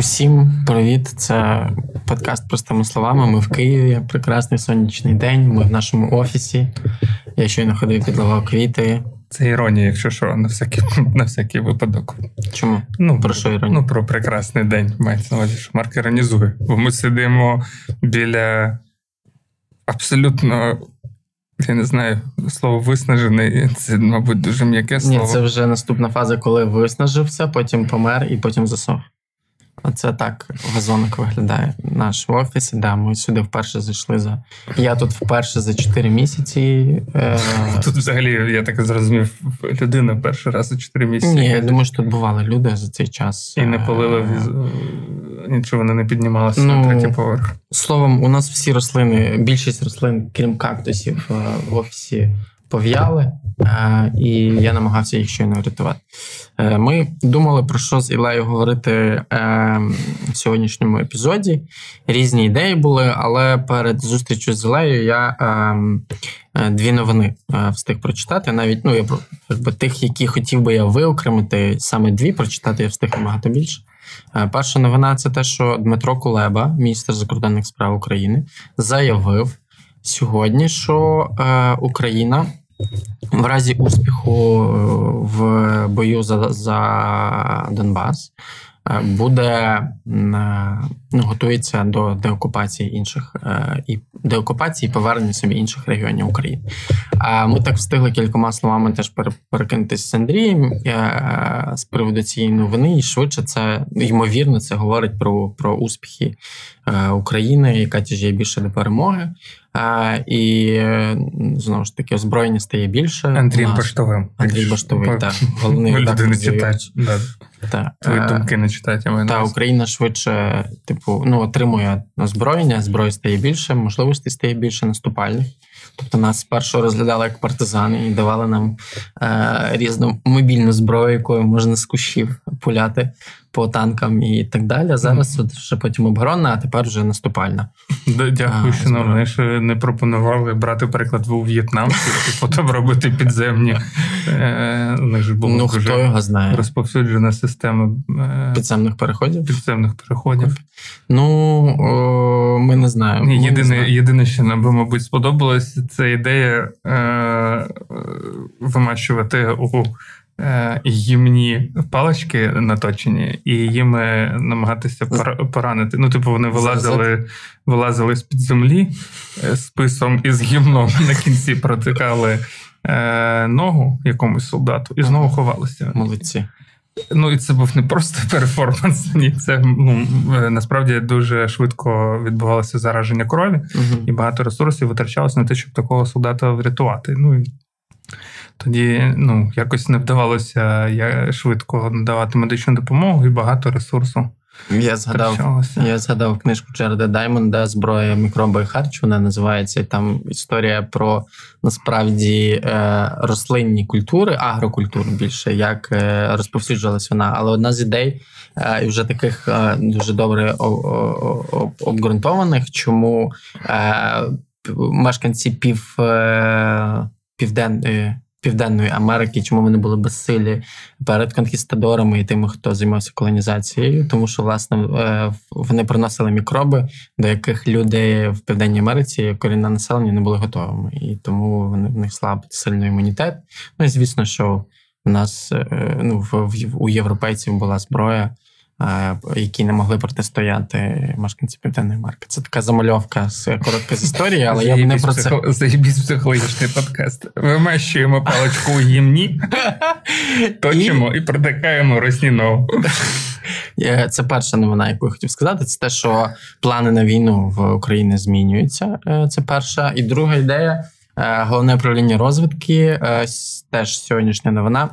Усім привіт! Це подкаст простими словами. Ми в Києві. Прекрасний сонячний день. Ми в нашому офісі. Я щойно ходив, підливав квіти. Це іронія, якщо що, на всякий на всякий випадок. Чому? Ну про що іронія? Ну про прекрасний день. Мається на увазі, що Марк іронізує. Бо ми сидимо біля абсолютно. Я не знаю, слово виснажений, це, мабуть, дуже м'яке слово. Ні, це вже наступна фаза, коли виснажився, потім помер і потім засох. Оце так вазонок виглядає наш в офісі. Да, Ми сюди вперше зайшли за. Я тут вперше за 4 місяці. Е... Тут взагалі, я так зрозумів, людина перший раз за 4 місяці. Ні, я думаю, що тут бували люди за цей час. І не полили е, нічого вони не піднімалося ну, на третій поверх. Словом, у нас всі рослини, більшість рослин, крім кактусів, е, в офісі пов'яли, е, і я намагався їх щойно врятувати. Е, ми думали про що з Ілею говорити е, в сьогоднішньому епізоді. Різні ідеї були, але перед зустрічю з Ілею я дві новини встиг прочитати. Навіть ну я якби тих, які хотів би я виокремити, саме дві прочитати, я встиг набагато більше. Перша новина це те, що Дмитро Кулеба, міністр закордонних справ України, заявив сьогодні, що Україна в разі успіху е, в бою за за Донбас е, буде е, ну, готується до деокупації інших і деокупації і повернення собі інших регіонів України. Ми так встигли кількома словами теж перекинутися з Андрієм з приводу цієї новини, і швидше це ймовірно це говорить про про успіхи України, яка тяжіє більше до перемоги. А, І знову ж таки озброєння стає більше. Андрій Баштовим. Андрій Баштовий, так. Головний людини читач. Так. Твої думки не читають. Та Україна швидше, типу, ну, отримує озброєння, зброї стає більше, можливостей стає більше наступальних. Тобто нас спершу розглядали як партизани і давали нам е, різну мобільну зброю, якою можна з кущів пуляти по танкам і так далі. Зараз mm. вже потім оборонна, а тепер вже наступальна. Дякую, що нам не, не пропонували брати приклад у В'єтнам, і потім робити підземні. Е, ну, хто його знає. Розповсюджена система е, підземних переходів. Підземних переходів. Ну, ми не знаємо. Єдине, єдине, що нам би, мабуть, сподобалось, це ідея е, вимащувати у Е, гімні палички наточені, і їм намагатися поранити. Ну, типу, вони вилазили вилазили з під землі е, з писом і з гімном на кінці протикали е, ногу якомусь солдату і знову ховалися. Молодці. Ну і це був не просто перформанс. Ні, це ну насправді дуже швидко відбувалося зараження крові, uh і багато ресурсів витрачалося на те, щоб такого солдата врятувати. Ну і тоді ну, якось не вдавалося я швидко надавати медичну допомогу і багато ресурсу. Я згадав я згадав книжку Джерда Даймонда Зброя мікроби і харч. Вона називається там історія про насправді е, рослинні культури, агрокультури більше, як е, розповсюджувалася вона. Але одна з ідей, е, і вже таких дуже добре обґрунтованих, чому мешканці пів південної. Південної Америки, чому вони були безсилі перед конкістадорами і тими, хто займався колонізацією, тому що власне е, вони приносили мікроби, до яких люди в Південній Америці корінне населення не були готовими, і тому вони в них слаб сильний імунітет. Ну і звісно, що в нас е, ну в, в у європейців була зброя. Е, які не могли протистояти мешканці Південної Америки. Це така замальовка з коротка з історії, але я б не про це Заєбісь психологічний подкаст. Вимащуємо паличку у гімні, точимо і, протикаємо росніну. Це перша новина, яку я хотів сказати. Це те, що плани на війну в Україні змінюються. Е, це перша. І друга ідея. Е, головне управління розвідки теж сьогоднішня новина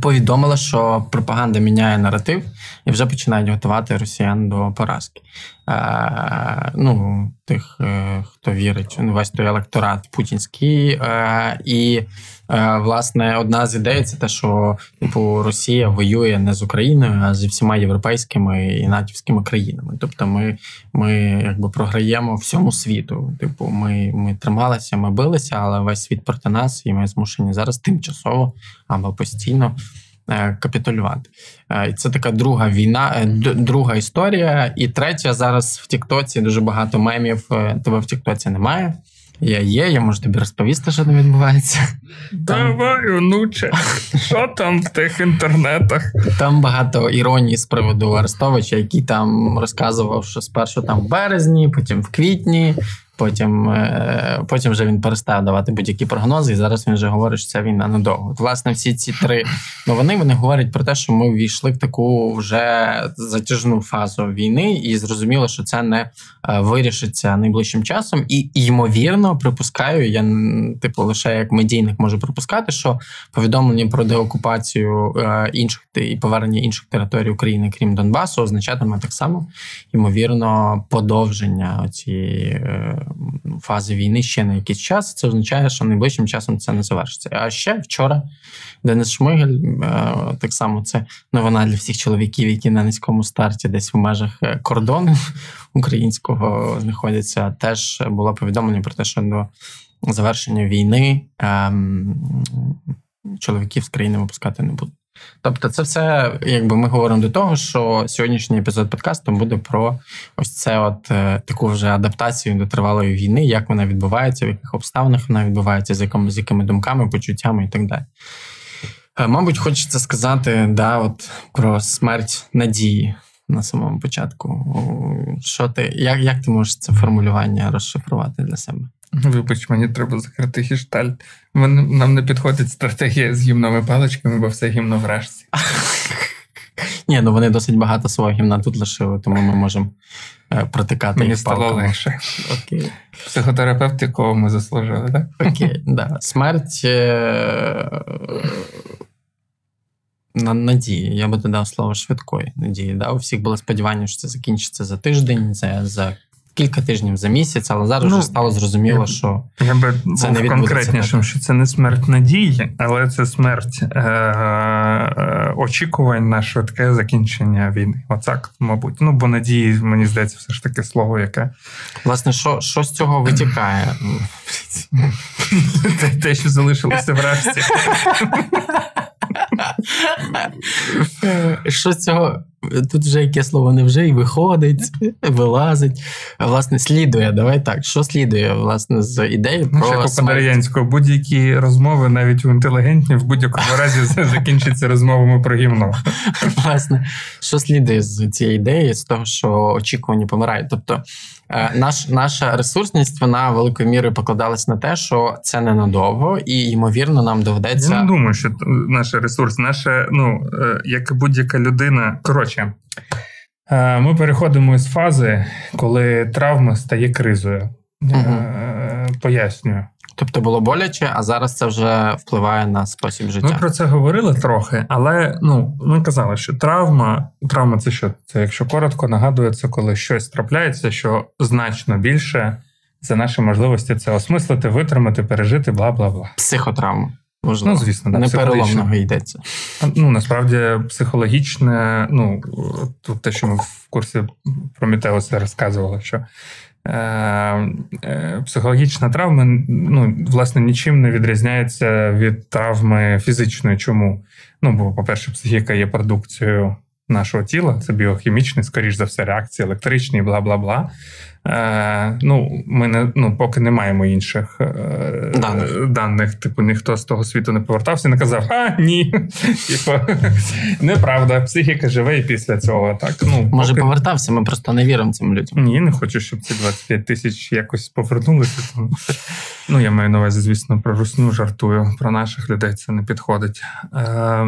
повідомила, що пропаганда міняє наратив і вже починають готувати росіян до поразки. Е, Ну, тих, е, хто вірить, весь той електорат путінський. Е, і власне, одна з ідей це те, що типу Росія воює не з Україною, а зі всіма європейськими і натівськими країнами. Тобто, ми ми якби програємо всьому світу. Типу, ми ми трималися, ми билися, але весь світ проти нас, і ми змушені зараз тимчасово або постійно е, капітулювати. Е, І це така друга війна, е, друга історія. І третя зараз в Тіктоці дуже багато мемів. Е, Тебе в Тіктоці немає. Я є, я можу тобі розповісти, що там відбувається. Давай, онуче, що там в тих інтернетах? Там багато іронії з приводу Арестовича, який там розказував, що спершу там в березні, потім в квітні, потім, е, потім вже він перестав давати будь-які прогнози, і зараз він вже говорить, що ця війна надовго. От, власне, всі ці три новини вони говорять про те, що ми ввійшли в таку вже затяжну фазу війни, і зрозуміло, що це не е, вирішиться найближчим часом. І ймовірно, припускаю, я типу лише як медійник можу припускати, що повідомлення про деокупацію е, інших і повернення інших територій України, крім Донбасу, означатиме так само ймовірно подовження цієї фази війни ще на якийсь час. Це означає, що найближчим часом це не завершиться. А ще вчора Денис Шмигель, е, так само це новина для всіх чоловіків, які на низькому старті, десь в межах е, кордону українського знаходяться. Теж було повідомлення про те, що до завершення війни ем, чоловіків з країни випускати не будуть. Тобто, це все, якби ми говоримо до того, що сьогоднішній епізод подкасту буде про ось це, от е, таку вже адаптацію до тривалої війни, як вона відбувається, в яких обставинах вона відбувається, з якими, з якими думками, почуттями і так далі. Е, Мабуть, хочеться сказати да, от, про смерть надії на самому початку. Що ти, як, як ти можеш це формулювання розшифрувати для себе? Вибач, мені треба закрити гештальт. Мен- Нам не підходить стратегія з гімними паличками, бо все гімно в рашці. Ні, ну вони досить багато свого гімна тут лишили, тому ми можемо е, протикати Мені їх стало легше. Окей. Психотерапевт, якого ми заслужили, так? Окей, да. Смерть е, на надії. Я би додав слово швидкої надії. Да? У всіх було сподівання, що це закінчиться за тиждень, за, за кілька тижнів, за місяць, але зараз Ну, вже стало зрозуміло, я- що Я би Це був відбудеться конкретнішим, так. що це не смерть надії, але це смерть е- е- очікувань на швидке закінчення війни. Оцак, мабуть. Ну, бо надії, мені здається, все ж таки слово, яке власне, що, що з цього витікає? те, що залишилося в рашці. Що з цього? Тут вже яке слово не вже і виходить, вилазить. Власне, слідує. Давай так. Що слідує, власне, з ідеї Ну, про Як у смерть? Будь-які розмови, навіть у інтелігентні, в будь-якому разі закінчаться розмовами про гімно. Власне, що слідує з цієї ідеї, з того, що очікування помирають. Тобто, наш, наша ресурсність вона великою мірою покладалась на те, що це ненадовго, і ймовірно, нам доведеться. Я не думаю, що наша наш ресурс, наша, ну, е, як будь-яка людина. Коротше, е, ми переходимо із фази, коли травма стає кризою. Угу. Пояснюю. Тобто було боляче, а зараз це вже впливає на спосіб життя. Ми про це говорили трохи, але ну ми казали, що травма, травма це що? Це якщо коротко нагадує, це коли щось трапляється, що значно більше за наші можливості це осмислити, витримати, пережити, бла бла бла. Психотравма. Можливо. Ну, звісно, да, не переломного йдеться. Ну насправді психологічне, ну тут те, що ми в курсі Прометеуса розказували, що психологічна травма ну, власне нічим не відрізняється від травми фізичної. Чому? Ну, бо, по-перше, психіка є продукцією нашого тіла, це біохімічні, скоріш за все, реакції електричні, бла бла бла. Е, ну, ми не ну, поки не маємо інших е, Даних. даних. Типу, ніхто з того світу не повертався і не казав: а ні. Типу, неправда, психіка живе і після цього. Так, ну, Може, поки... повертався, ми просто не віримо цим людям. Ні, не хочу, щоб ці 25 тисяч якось повернулися. Тому... Ну, я маю на увазі, звісно, про русню жартую. Про наших людей це не підходить. Е,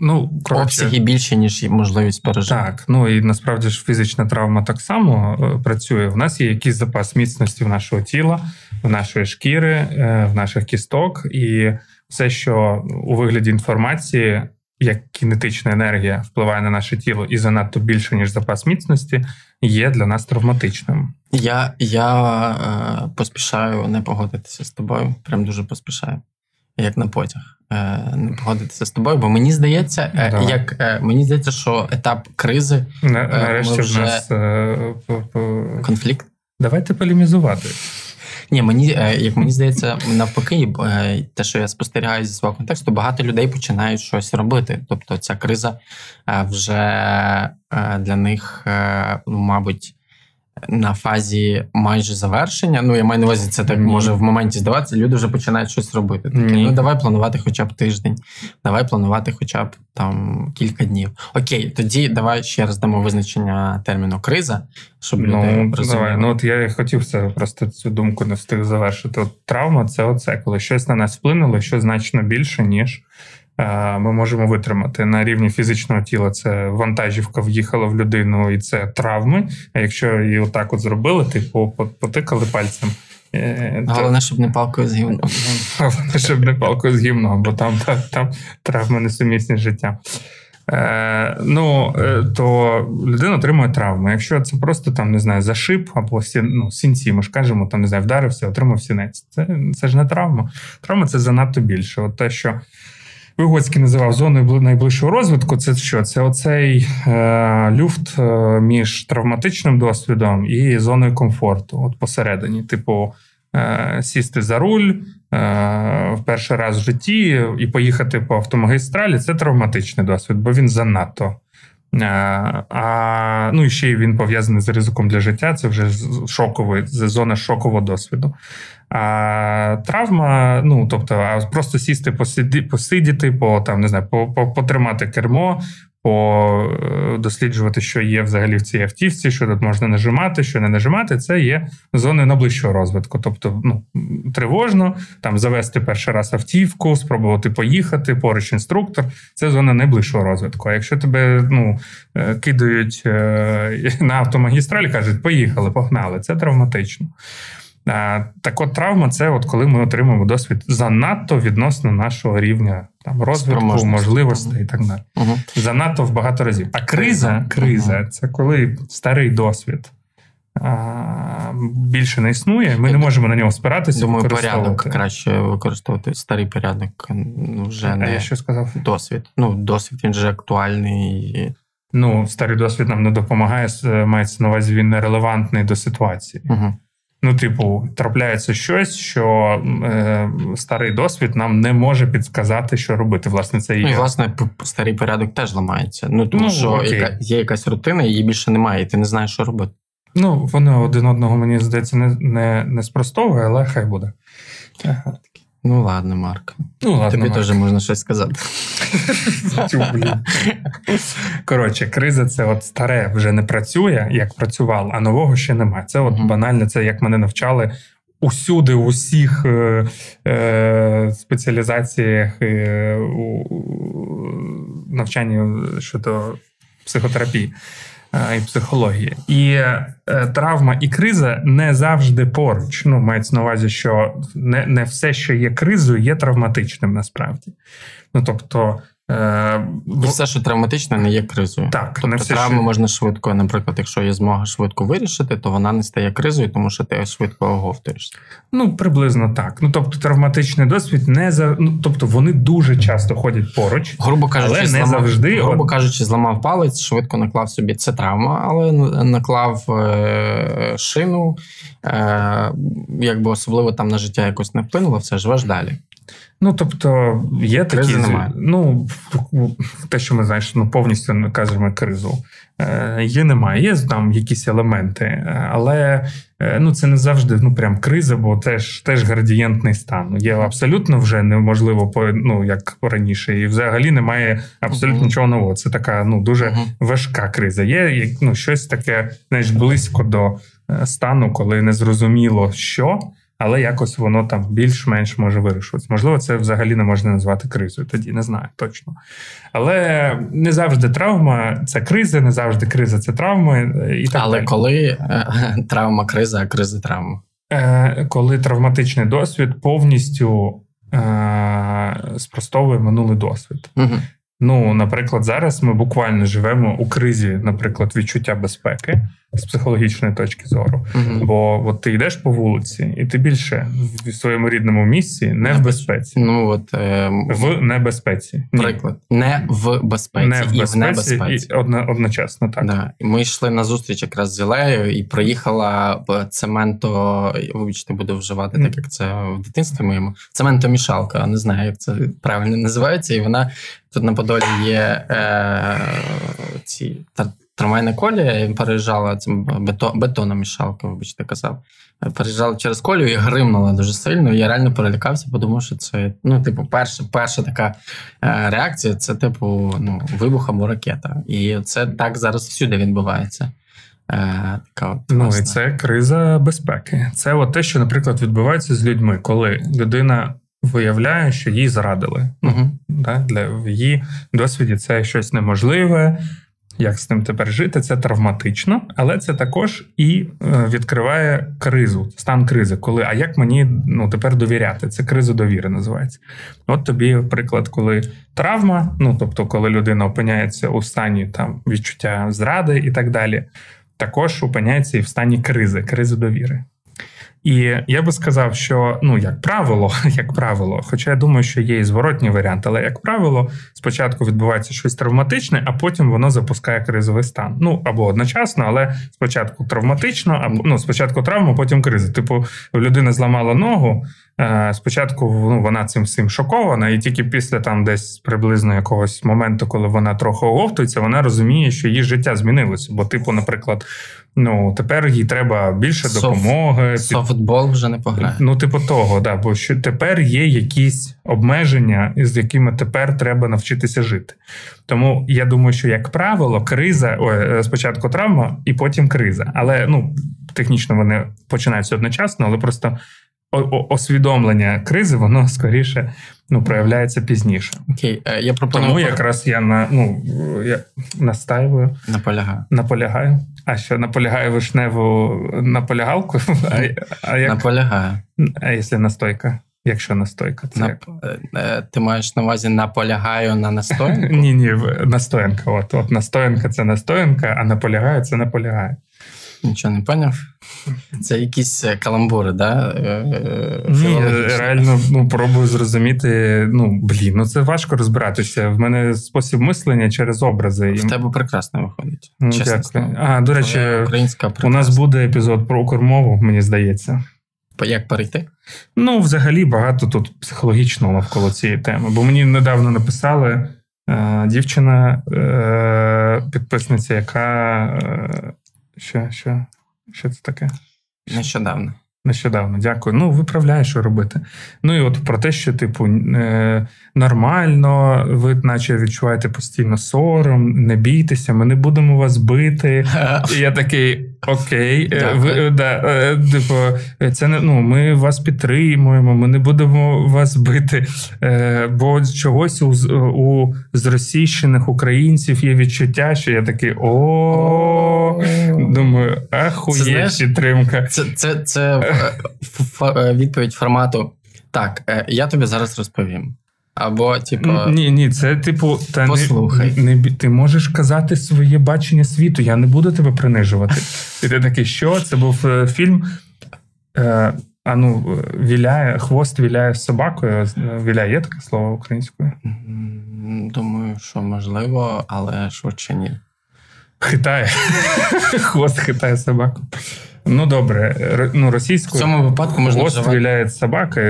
ну, коротше, Обсяги більше, ніж можливість пережити. так, ну і насправді ж фізична травма так само е, працює. У нас є якийсь запас міцності в нашого тіла, в нашої шкіри, е, в наших кісток, і все, що у вигляді інформації, як кінетична енергія, впливає на наше тіло і занадто більше, ніж запас міцності, є для нас травматичним. Я, я е, поспішаю не погодитися з тобою. Прям дуже поспішаю. Як на потяг. Е, не погодитися з тобою, бо мені здається, е, Давай. як е, мені здається, що етап кризи, Нарешті ми в вже- нас конфлікт. давайте полемізувати. Ні, мені як мені здається, навпаки, те, що я спостерігаю зі свого контексту, багато людей починають щось робити. Тобто, ця криза вже для них, ну, мабуть. На фазі майже завершення. Ну, я маю на увазі, це так Ні. може в моменті здаватися. Люди вже починають щось робити. Такі, ну давай планувати хоча б тиждень, давай планувати хоча б там кілька днів. Окей, тоді давай ще раз дамо визначення терміну криза, щоб Ну, давай. Ну, от я хотів це просто цю думку не встиг завершити. От травма це оце, коли щось на нас вплинуло, що значно більше, ніж ми можемо витримати. На рівні фізичного тіла це вантажівка в'їхала в людину, і це травми. А якщо її отак от зробили, типу, потикали пальцем. е, Головне, щоб не палкою з гівном. Головне, щоб не палкою з гімном, бо там, там, там травми несумісні з життям. Е, ну, е, то людина отримує травму. Якщо це просто там, не знаю, зашиб або сі, ну, сінці, ми ж кажемо, там не знаю, вдарився, отримав сінець. Це, це ж не травма. Травма це занадто більше. От те, що Вигоцький називав зоною найближчого розвитку, це що? Це оцей е, люфт е, між травматичним досвідом і зоною комфорту, от посередині. Типу, е, сісти за руль е, в перший раз в житті і поїхати по автомагістралі це травматичний досвід, бо він занадто. Е, А, ну і ще він пов'язаний з ризиком для життя. Це вже шоковий, це зона шокового досвіду. А травма, ну тобто, а просто сісти, посиді, посидіти, по там не знаю, по, по, потримати кермо, по досліджувати, що є взагалі в цій автівці, що тут можна нажимати, що не нажимати. Це є зоною найближчого розвитку. Тобто, ну тривожно там завести перший раз автівку, спробувати поїхати, поруч інструктор. Це зона найближчого розвитку. А якщо тебе ну е, кидають е, на автомагістралі, кажуть, поїхали, погнали, це травматично. Так от травма це от коли ми отримуємо досвід занадто відносно нашого рівня там розвитку, можливостей і так далі. Угу. Занадто в багато разів. А криза, Криза. криза це коли старий досвід більше не існує. Ми не можемо на нього спиратися. Думаю, порядок краще використовувати старий порядок, вже А не я що сказав? досвід. Ну, досвід він же актуальний. Ну, старий досвід нам не допомагає, мається на увазі, він нерелевантний до ситуації. Угу. Ну, типу, трапляється щось, що е, старий досвід нам не може підказати, що робити. Власне, це є. Ну і власне старий порядок теж ламається. Ну тому Ну, що окей. яка, є якась рутина, її більше немає, і ти не знаєш, що робити. Ну, вони один одного, мені здається, не, не, не спростовує, але хай буде. Ага. Ну ладно, Марк. Ну, ладно. Тобі Марк. теж можна щось сказати. Коротше, криза це от старе вже не працює, як працювало, а нового ще немає. Це от банально, це як мене навчали усюди, у всіх е, е, спеціалізаціях е, у навчанні щодо психотерапії. Е, І психології, і е, травма і криза не завжди поруч. Ну, мається на увазі, що не, не все, що є кризою, є травматичним насправді. Ну тобто, І все, що травматично, не є кризою. так, Тобто не все, травму що... можна швидко, наприклад, якщо є змога швидко вирішити, то вона не стає кризою, тому що ти швидко оговтуєшся. Ну, приблизно так. Ну, тобто, травматичний досвід не за ну, тобто вони дуже часто ходять поруч. Грубо кажучи, Але не зламав, завжди, грубо кажучи, зламав палець, швидко наклав собі це травма, але наклав е, шину, е, якби особливо там на життя якось не вплинуло, все живеш далі. Ну, тобто, є такі Кризи немає. ну те, що ми знаєш, ну повністю не кажемо кризу. Е, Є, немає, є там якісь елементи, е, але е, ну це не завжди ну прям криза, бо теж теж градієнтний стан. Є абсолютно вже неможливо ну як раніше, і взагалі немає абсолютно нічого нового. Це така ну дуже важка криза. Є ну, щось таке знаєш, близько до е, стану, коли не зрозуміло що, але якось воно там більш-менш може вирішуватися. Можливо, це взагалі не можна назвати кризою. Тоді не знаю точно. Але не завжди травма це криза, не завжди криза це травма. е, І так Але далі. коли е, травма криза, а криза травма. Е, коли травматичний досвід повністю спростовує минулий досвід. Угу. Ну, наприклад, зараз ми буквально живемо у кризі, наприклад, відчуття безпеки з психологічної точки зору. Мгм. Бо от ти йдеш по вулиці, і ти більше в своєму рідному місці не в безпеці, Ну от е, в небезпеці. Приклад. Не в безпеці не в і в небезпеці. і одно, одночасно так. Да. Ми йшли на зустріч якраз з Ілею, і проїхала цементо. Вибачте, буду вживати, так як це в дитинстві моєму. Цементомішалка, не знаю, як це правильно називається. І вона тут на Подолі є е, ці та- трамвайна колія, переїжджала цим бето, бетономішалка, вибачте, казав. Переїжджала через колію і гримнула дуже сильно. І я реально перелякався, подумав, що це ну, типу, перша, перша така е, реакція це, типу, ну, вибух або ракета. І це так зараз всюди відбувається. Е, така от, Ну і це криза безпеки. Це от те, що, наприклад, відбувається з людьми, коли людина виявляє, що їй зрадили. Мгм. Да? Для в її досвіді це щось неможливе. Як з ним тепер жити? Це травматично, але це також і е, відкриває кризу, стан кризи. Коли а як мені ну тепер довіряти? Це криза довіри називається. От тобі приклад, коли травма, ну тобто, коли людина опиняється у стані там відчуття зради і так далі, також опиняється і в стані кризи, кризи довіри. І я би сказав, що ну як правило, як правило, хоча я думаю, що є і зворотній варіант, але як правило, спочатку відбувається щось травматичне, а потім воно запускає кризовий стан. Ну або одночасно, але спочатку травматично, або ну спочатку травма, потім криза. Типу, людина зламала ногу. е, Спочатку ну, вона цим всім шокована, і тільки після там десь приблизно якогось моменту, коли вона трохи оговтується, вона розуміє, що її життя змінилося. Бо, типу, наприклад, ну тепер їй треба більше Соф... допомоги. Софтбол вже не пограє. Ну, типу того, да, бо що тепер є якісь обмеження, з якими тепер треба навчитися жити. Тому я думаю, що як правило, криза ой, е, спочатку травма, і потім криза. Але ну технічно вони починаються одночасно, але просто освідомлення кризи, воно скоріше ну, проявляється пізніше. Окей, е, я пропоную Тому якраз я на ну я настаюю, наполягаю. наполягаю. А що наполягаю вишневу наполягалку? А, а як Наполягаю. а якщо настойка? Якщо настойка, це На, як? е, е, ти маєш на увазі наполягаю на настоянку? Ні, ні, настоянка. От, от настоянка це настоянка, а наполягає це наполягає. Нічого не поняв. Це якісь е, каламбури, да? Е, е, Ні, реально ну, пробую зрозуміти. Ну, блін, ну це важко розбиратися. В мене спосіб мислення через образи. В тебе прекрасно виходить. Ну, чесно дякую. А, до речі, українська у нас буде епізод про укрмову, мені здається. Як перейти? Ну, взагалі, багато тут психологічного навколо цієї теми. Бо мені недавно написали е, дівчина, е, підписниця, яка. Е, що, що, що це таке? Нещодавно. Нещодавно, дякую. Ну, виправляє, що робити. Ну і от про те, що, типу, е, нормально, ви наче відчуваєте постійно сором, не бійтеся, ми не будемо вас бити. І я такий, окей, е, ви, е, да, е, типу, це не ну, ми вас підтримуємо, ми не будемо вас бити. Е, бо чогось у, у зросійщених українців є відчуття, що я такий о. Думаю, ахує підтримка. Це, це, це відповідь формату. Так, я тобі зараз розповім. Або, типу, Ні, ні, це типу, та Послухай. Не, не, ти можеш казати своє бачення світу, я не буду тебе принижувати. І ти такий, що? Це був е, фільм. Е, а ну, е, віляє, хвост віляє з собакою. Е, Віляє є таке слово українською? думаю, що можливо, але швидше ні. Хитає. Хвост хитає собаку. Ну добре, ну російською В цьому випадку можна хвост вживати,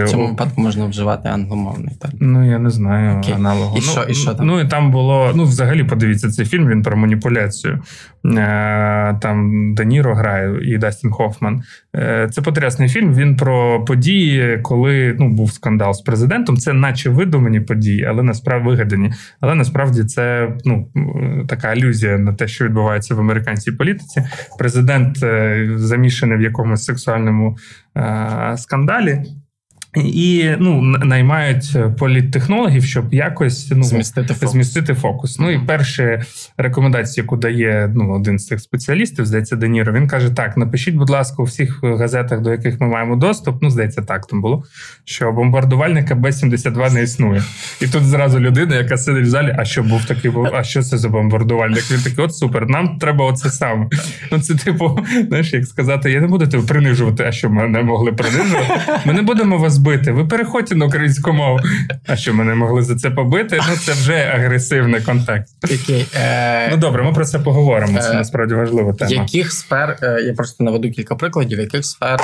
в цьому випадку можна вживати англомовний так? Ну, я не знаю аналогу. І ну, що- і що там? Ну, і там було. Ну, взагалі, подивіться цей фільм, він про маніпуляцію. Е, Там Де Ніро грає і Дастін Хоффман. Е, Це потрясний фільм. Він про події, коли ну, був скандал з президентом. Це наче видумані події, але насправді вигадані. Але насправді це ну, така алюзія на те, що відбувається в американській політиці. Президент е, замішаний в якомусь сексуальному скандалі. І ну, наймають політтехнологів, щоб якось ну, змістити фокус. Змістити фокус. Ну і перші рекомендації, яку дає ну, один з цих спеціалістів, здається, Деніро, він каже: так, напишіть, будь ласка, у всіх газетах, до яких ми маємо доступ. Ну, здається, так там було, що бомбардувальника Б-72 не існує. І тут зразу людина, яка сидить в залі, а що був такий, а що це за бомбардувальник? Він такий, от супер, нам треба оце саме. Ну, це, типу, знаєш, як сказати, я не буду тебе принижувати, а що мене могли принижувати. Ми не будемо вас бити. Ви переходьте на українську мову. А що мене могли за це побити? Ну це вже агресивний контекст. Окей, е... Ну добре, ми про це поговоримо. Це е... насправді важлива тема. Яких сфер е... я просто наведу кілька прикладів, яких сфер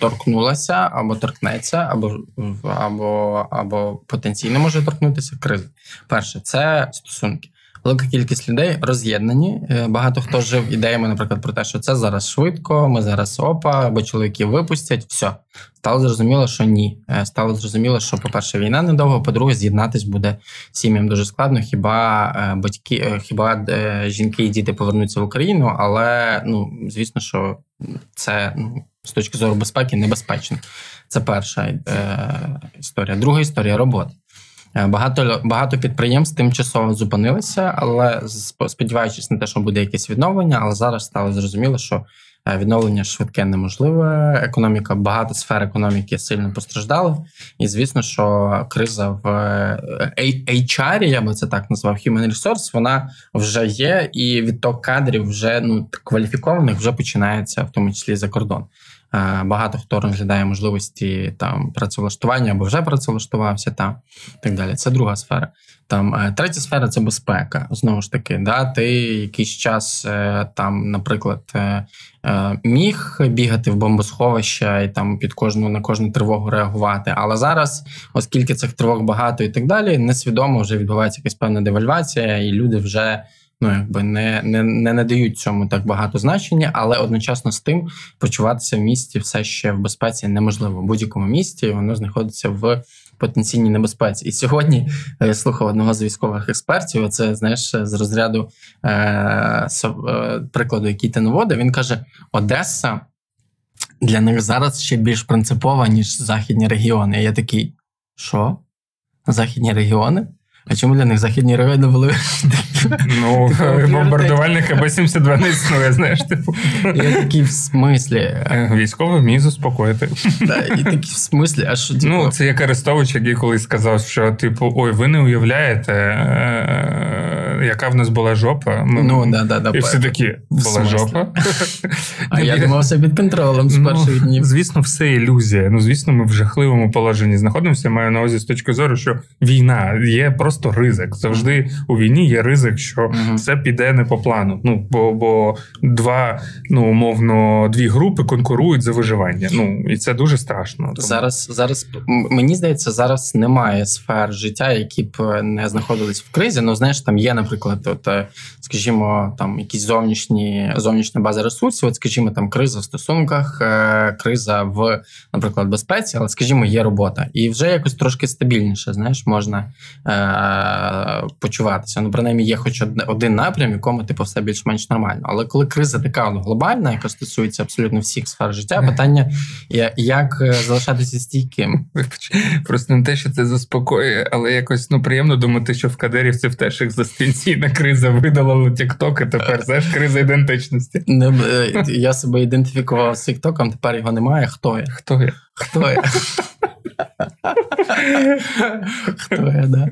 торкнулася або торкнеться, або або, або потенційно може торкнутися кризи. Перше, це стосунки. Велика кількість людей роз'єднані. Е, багато хто жив ідеями, наприклад, про те, що це зараз швидко, ми зараз опа, або чоловіки випустять. Все стало зрозуміло, що ні. Е, стало зрозуміло, що, по-перше, війна недовго, по-друге, з'єднатись буде сім'ям дуже складно. Хіба е, батьки, хіба жінки і діти повернуться в Україну, але ну звісно, що це ну, з точки зору безпеки небезпечно. Це перша е, історія. Друга історія роботи. Е, багато багато підприємств тимчасово зупинилися, але сподіваючись на те, що буде якесь відновлення, але зараз стало зрозуміло, що е, відновлення швидке неможливе. Економіка, багато сфер економіки сильно постраждали. І звісно, що криза в е, HR, я би це так назвав, Human Resource, вона вже є, і відток кадрів вже ну кваліфікованих вже починається, в тому числі за кордон. Е, багато хто розглядає можливості там працевлаштування або вже працевлаштувався там так далі. Це друга сфера. Там е, третя сфера це безпека. Знову ж таки, да, ти якийсь час е, там, наприклад, міг бігати в бомбосховища і там під кожну на кожну тривогу реагувати. Але зараз, оскільки цих тривог багато і так далі, несвідомо вже відбувається якась певна девальвація, і люди вже ну якби не не, не надають цьому так багато значення, але одночасно з тим почуватися в місті все ще в безпеці неможливо. В будь-якому місті воно знаходиться в потенційній небезпеці. І сьогодні е, я слухав одного з військових експертів. Це знаєш з розряду е, е, прикладу, який ти наводив. Він каже: Одеса для них зараз ще більш принципова, ніж західні регіони. Я такий, що? Західні регіони? А чому для них західні райони були? Ну, бомбардувальник або 72 не існує, знаєш, типу. Я такий в смислі. Е, військовий міг заспокоїти. І такі в смислі, а що типу? Ну, це як Арестович, який колись сказав, що, типу, ой, ви не уявляєте, е, яка в нас була жопа. Ну, да, да, да. І всі такі була жопа. А я думав, все під контролем з ну, перших днів. Звісно, все ілюзія. Ну, звісно, ми в жахливому положенні знаходимося. Маю на увазі з точки зору, що війна є просто ризик. Завжди у війні є ризик, що все піде не по плану. Ну бо бо два, ну умовно, дві групи конкурують за виживання. Ну і це дуже страшно. Зараз зараз мені здається, зараз немає сфер життя, які б е, не знаходились в кризі. Ну знаєш, там є, наприклад, от е, скажімо, там якісь зовнішні зовнішня база ресурсів. От, скажімо, там криза в стосунках, е, криза в, наприклад, безпеці, але скажімо, є робота, і вже якось трошки стабільніше. Знаєш, можна почуватися. Ну, принаймні, є хоч один напрям, якому типу все більш-менш нормально. Але коли криза така ну, глобальна, яка стосується абсолютно всіх сфер життя, питання як е, залишатися стійким. Просто не те, що це заспокоює, але якось ну приємно думати, що в Кадирівці в теж екзистенційна криза видалила Тікток, і тепер знаєш, криза ідентичності. Не, е, я себе ідентифікував з Тіктоком, тепер його немає. Хто я? Хто я? Хто я? Хто я, да.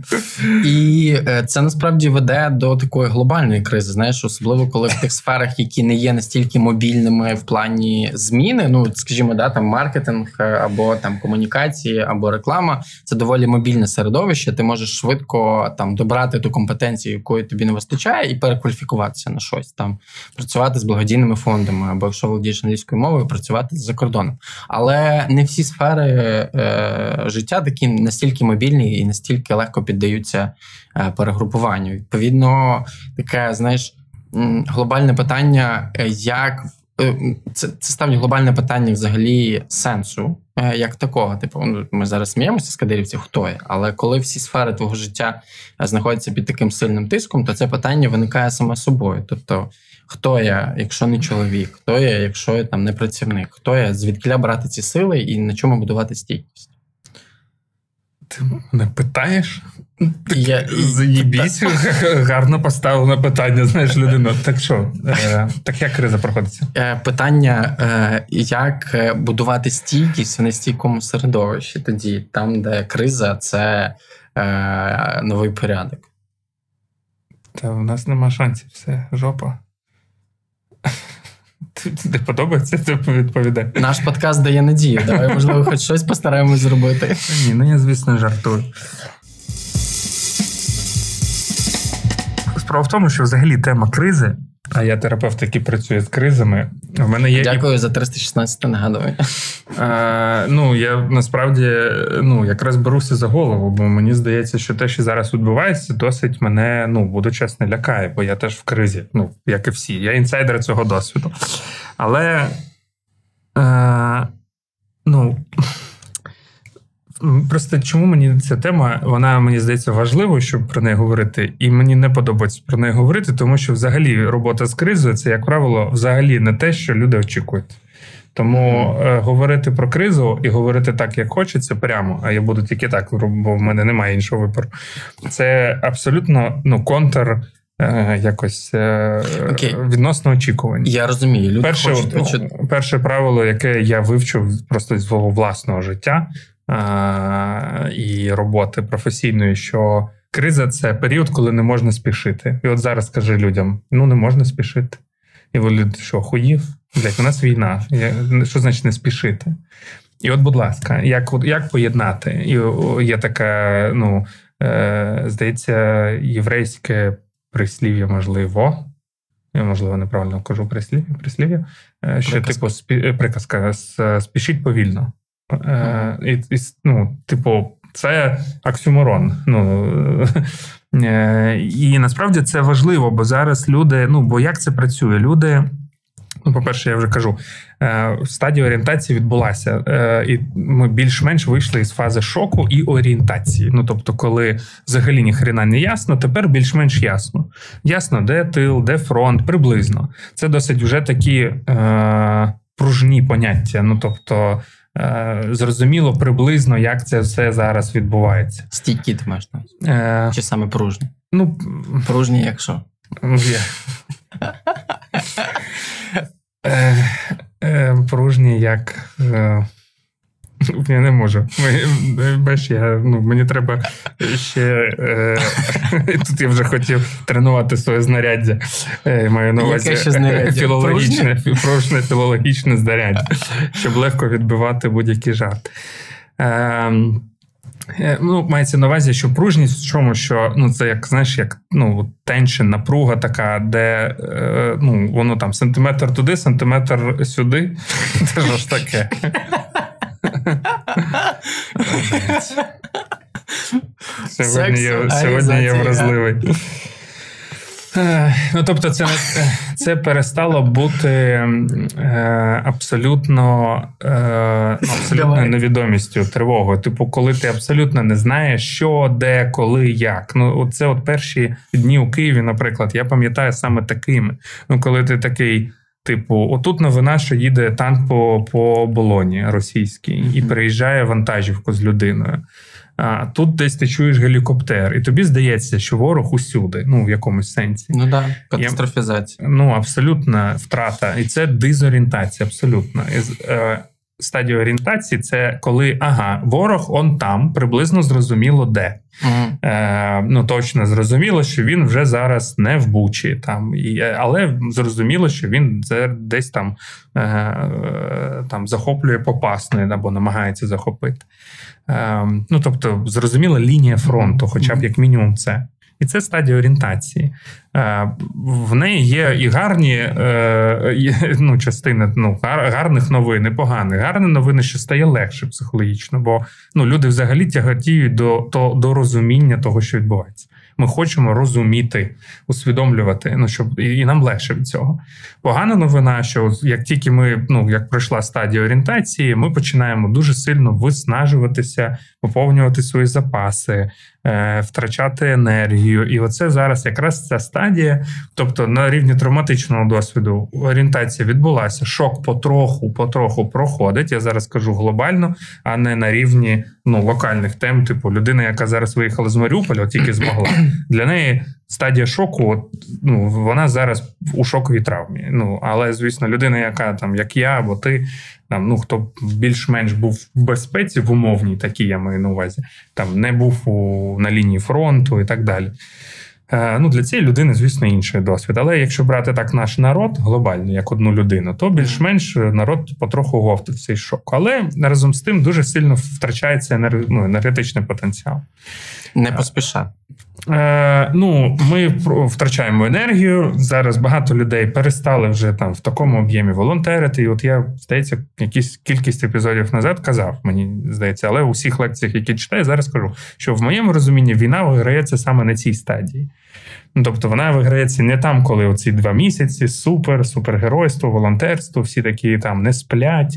І е, це насправді веде до такої глобальної кризи. Знаєш, особливо коли в тих сферах, які не є настільки мобільними в плані зміни. Ну, скажімо, да, там маркетинг е, або там комунікації, або реклама це доволі мобільне середовище. Ти можеш швидко там добрати ту компетенцію, якої тобі не вистачає, і перекваліфікуватися на щось там, працювати з благодійними фондами, або якщо володієш англійською мовою, працювати за кордоном. Але не всі сфери е, життя такі настільки мобільні і настільки легко піддаються е, перегрупуванню. Відповідно, таке, знаєш, глобальне питання, е, як е, це це ставить глобальне питання взагалі сенсу як такого. Типу, ну, ми зараз сміємося з кадирівців, хто є, але коли всі сфери твого життя знаходяться під таким сильним тиском, то це питання виникає саме собою. Тобто, хто я, якщо не чоловік, хто я, якщо я там не працівник, хто я, звідки брати ці сили і на чому будувати стійкість. Ти мене питаєш? Я, і- гарно поставлено питання, знаєш, людина. Так що, е, так як криза проходиться? Е, Питання, е, як будувати стійкість в нестійкому середовищі тоді, там, де криза це новий порядок. Та у нас нема шансів, все, жопа. Тобі подобається, ти відповідай. Наш подкаст дає надію. Давай, можливо, хоч щось постараємось зробити. Ні, ну я, звісно, жартую. Справа в тому, що взагалі тема кризи, а я терапевт, який працює з кризами. В мене є і Дякую за 316 нагадування. Ну, я насправді ну, якраз беруся за голову, бо мені здається, що те, що зараз відбувається, досить мене, ну, буду чесно, лякає, бо я теж в кризі, ну, як і всі. Я інсайдер цього досвіду. Але е, ну, просто чому мені ця тема, вона мені здається важливою, щоб про неї говорити, і мені не подобається про неї говорити, тому що взагалі робота з кризою це, як правило, взагалі не те, що люди очікують. Тому е, говорити про кризу і говорити так, як хочеться, прямо, а я буду тільки так, бо в мене немає іншого вибору. Це абсолютно ну, контр е, якось е, Окей. відносно очікувань. Я розумію, люди Перше, хочуть ну, перше правило, яке я вивчив просто з свого власного життя і роботи професійної, що криза це період, коли не можна спішити. І от зараз скажи людям: ну не можна спішити. І люди, що хуїв? Блять, у нас війна. Що значить не спішити? І от, будь ласка, як, як поєднати? І є така, ну, е, здається, єврейське прислів'я, можливо. Я, можливо, неправильно кажу прислів'я, прислів'я е, що, Приказка. типу, спі, е, приказка спішіть повільно. Е, і, і, ну, типу, це оксюморон. Ну, е, і насправді це важливо, бо зараз люди, ну, бо як це працює? Люди. Ну, по-перше, я вже кажу, е, стадія орієнтації відбулася, і ми більш-менш вийшли із фази шоку і орієнтації. Ну тобто, коли взагалі ніхрена не ясно, тепер більш-менш ясно. Ясно, де тил, де фронт, приблизно. Це досить вже такі е, пружні поняття. Ну тобто, зрозуміло приблизно, як це все зараз відбувається. Стійкі ти маєш? Е, Чи саме пружні? ну, Пружні, якщо. Ну. Е, е, Пружні як. е, Я не можу. Ми- Бач, я, ну, мені треба ще. Е, тут я вже хотів тренувати своє знаряддя. Е, Маю на увазі ще знаряддя? філологічне, пружне філологічне знаряддя, щоб легко відбивати будь-який жарт. Е, Е, Ну, мається на увазі, що пружність в чому, що ну це як знаєш, як ну теншн, напруга така, де е, ну воно там сантиметр туди, сантиметр сюди. Це ж таке. Сьогодні я, сьогодні я вразливий. Ну, тобто, це, це перестало бути е, абсолютно, е, ну, абсолютно невідомістю, тривогою. Типу, коли ти абсолютно не знаєш, що, де, коли, як. Ну, це от перші дні у Києві, наприклад, я пам'ятаю саме такими. Ну, коли ти такий. Типу, отут новина, що їде танк по, по болоні російській і приїжджає вантажівку з людиною. А тут десь ти чуєш гелікоптер, і тобі здається, що ворог усюди, ну в якомусь сенсі. Ну так, да, катастрофізація. Ну, абсолютна втрата, і це дезорієнтація, абсолютно. І, е, стадія орієнтації це коли ага, ворог он там, приблизно зрозуміло де. Мгм. Е, ну точно зрозуміло, що він вже зараз не в Бучі, там, і, е, але зрозуміло, що він десь там, е, там захоплює Попасної або намагається захопити. Е, ну, тобто, зрозуміла лінія фронту, хоча б як мінімум це. І це стадія орієнтації. Е, В неї є і гарні е, ну, частини ну, гар- гарних новин, і поганих. Гарні новини, що стає легше психологічно, бо ну, люди взагалі тяготіють до, до, до розуміння того, що відбувається. Ми хочемо розуміти, усвідомлювати, ну щоб і, і нам легше від цього. Погана новина, що як тільки ми, ну як пройшла стадія орієнтації, ми починаємо дуже сильно виснажуватися, поповнювати свої запаси, втрачати енергію. І оце зараз якраз ця стадія, тобто на рівні травматичного досвіду орієнтація відбулася. Шок потроху, потроху проходить. Я зараз кажу глобально, а не на рівні ну, локальних тем, типу людина, яка зараз виїхала з Маріуполя, тільки змогла. Для неї стадія шоку, от, ну, вона зараз у шоковій травмі. Ну, але, звісно, людина, яка там, як я або ти, там, ну, хто більш-менш був в безпеці, в умовній, такій я маю на увазі, там не був у, на лінії фронту і так далі. Е, Ну, Для цієї людини, звісно, інший досвід. Але якщо брати так наш народ глобально, як одну людину, то більш-менш народ потроху говтив цей шок. Але разом з тим дуже сильно втрачається ну, енергетичний потенціал. Не поспішати. Е, Ну, ми втрачаємо енергію. Зараз багато людей перестали вже там в такому об'ємі волонтерити. І от я здається, якісь кількість епізодів назад казав, мені здається, але у всіх лекціях, які читаю, зараз кажу, що в моєму розумінні війна виграється саме на цій стадії. Ну, Тобто вона виграється не там, коли оці два місяці супер, супергеройство, волонтерство, всі такі там не сплять,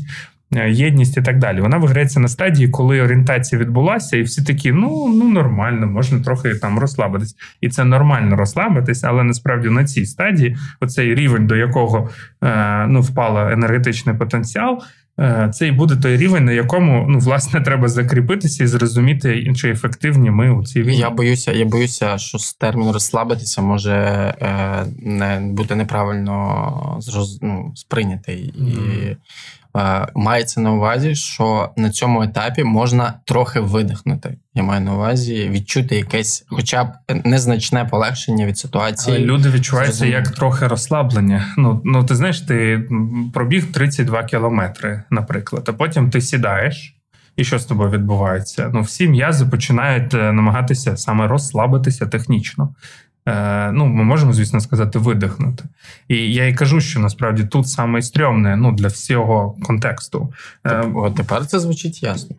єдність і так далі. Вона виграється на стадії, коли орієнтація відбулася, і всі такі, ну ну нормально, можна трохи там розслабитись. І це нормально розслабитись, але насправді на цій стадії, оцей рівень, до якого е, ну впала енергетичний потенціал. Е, це і буде той рівень, на якому ну власне треба закріпитися і зрозуміти, чи ефективні ми у цій війні. Я боюся, я боюся, що з терміну розслабитися може е, не бути неправильно ну, сприйнятий. І Е, мається на увазі, що на цьому етапі можна трохи видихнути. Я маю на увазі відчути якесь, хоча б незначне полегшення від ситуації. Але Люди відчуваються як трохи розслаблення. Ну ну ти знаєш, ти пробіг 32 кілометри, наприклад, а потім ти сідаєш. І що з тобою відбувається? Ну, всі м'язи починають е, намагатися саме розслабитися технічно. Е, ну, ми можемо, звісно, сказати, видихнути. І я і кажу, що насправді тут саме стрьомне ну, для всього контексту. Е, От тепер це звучить ясно.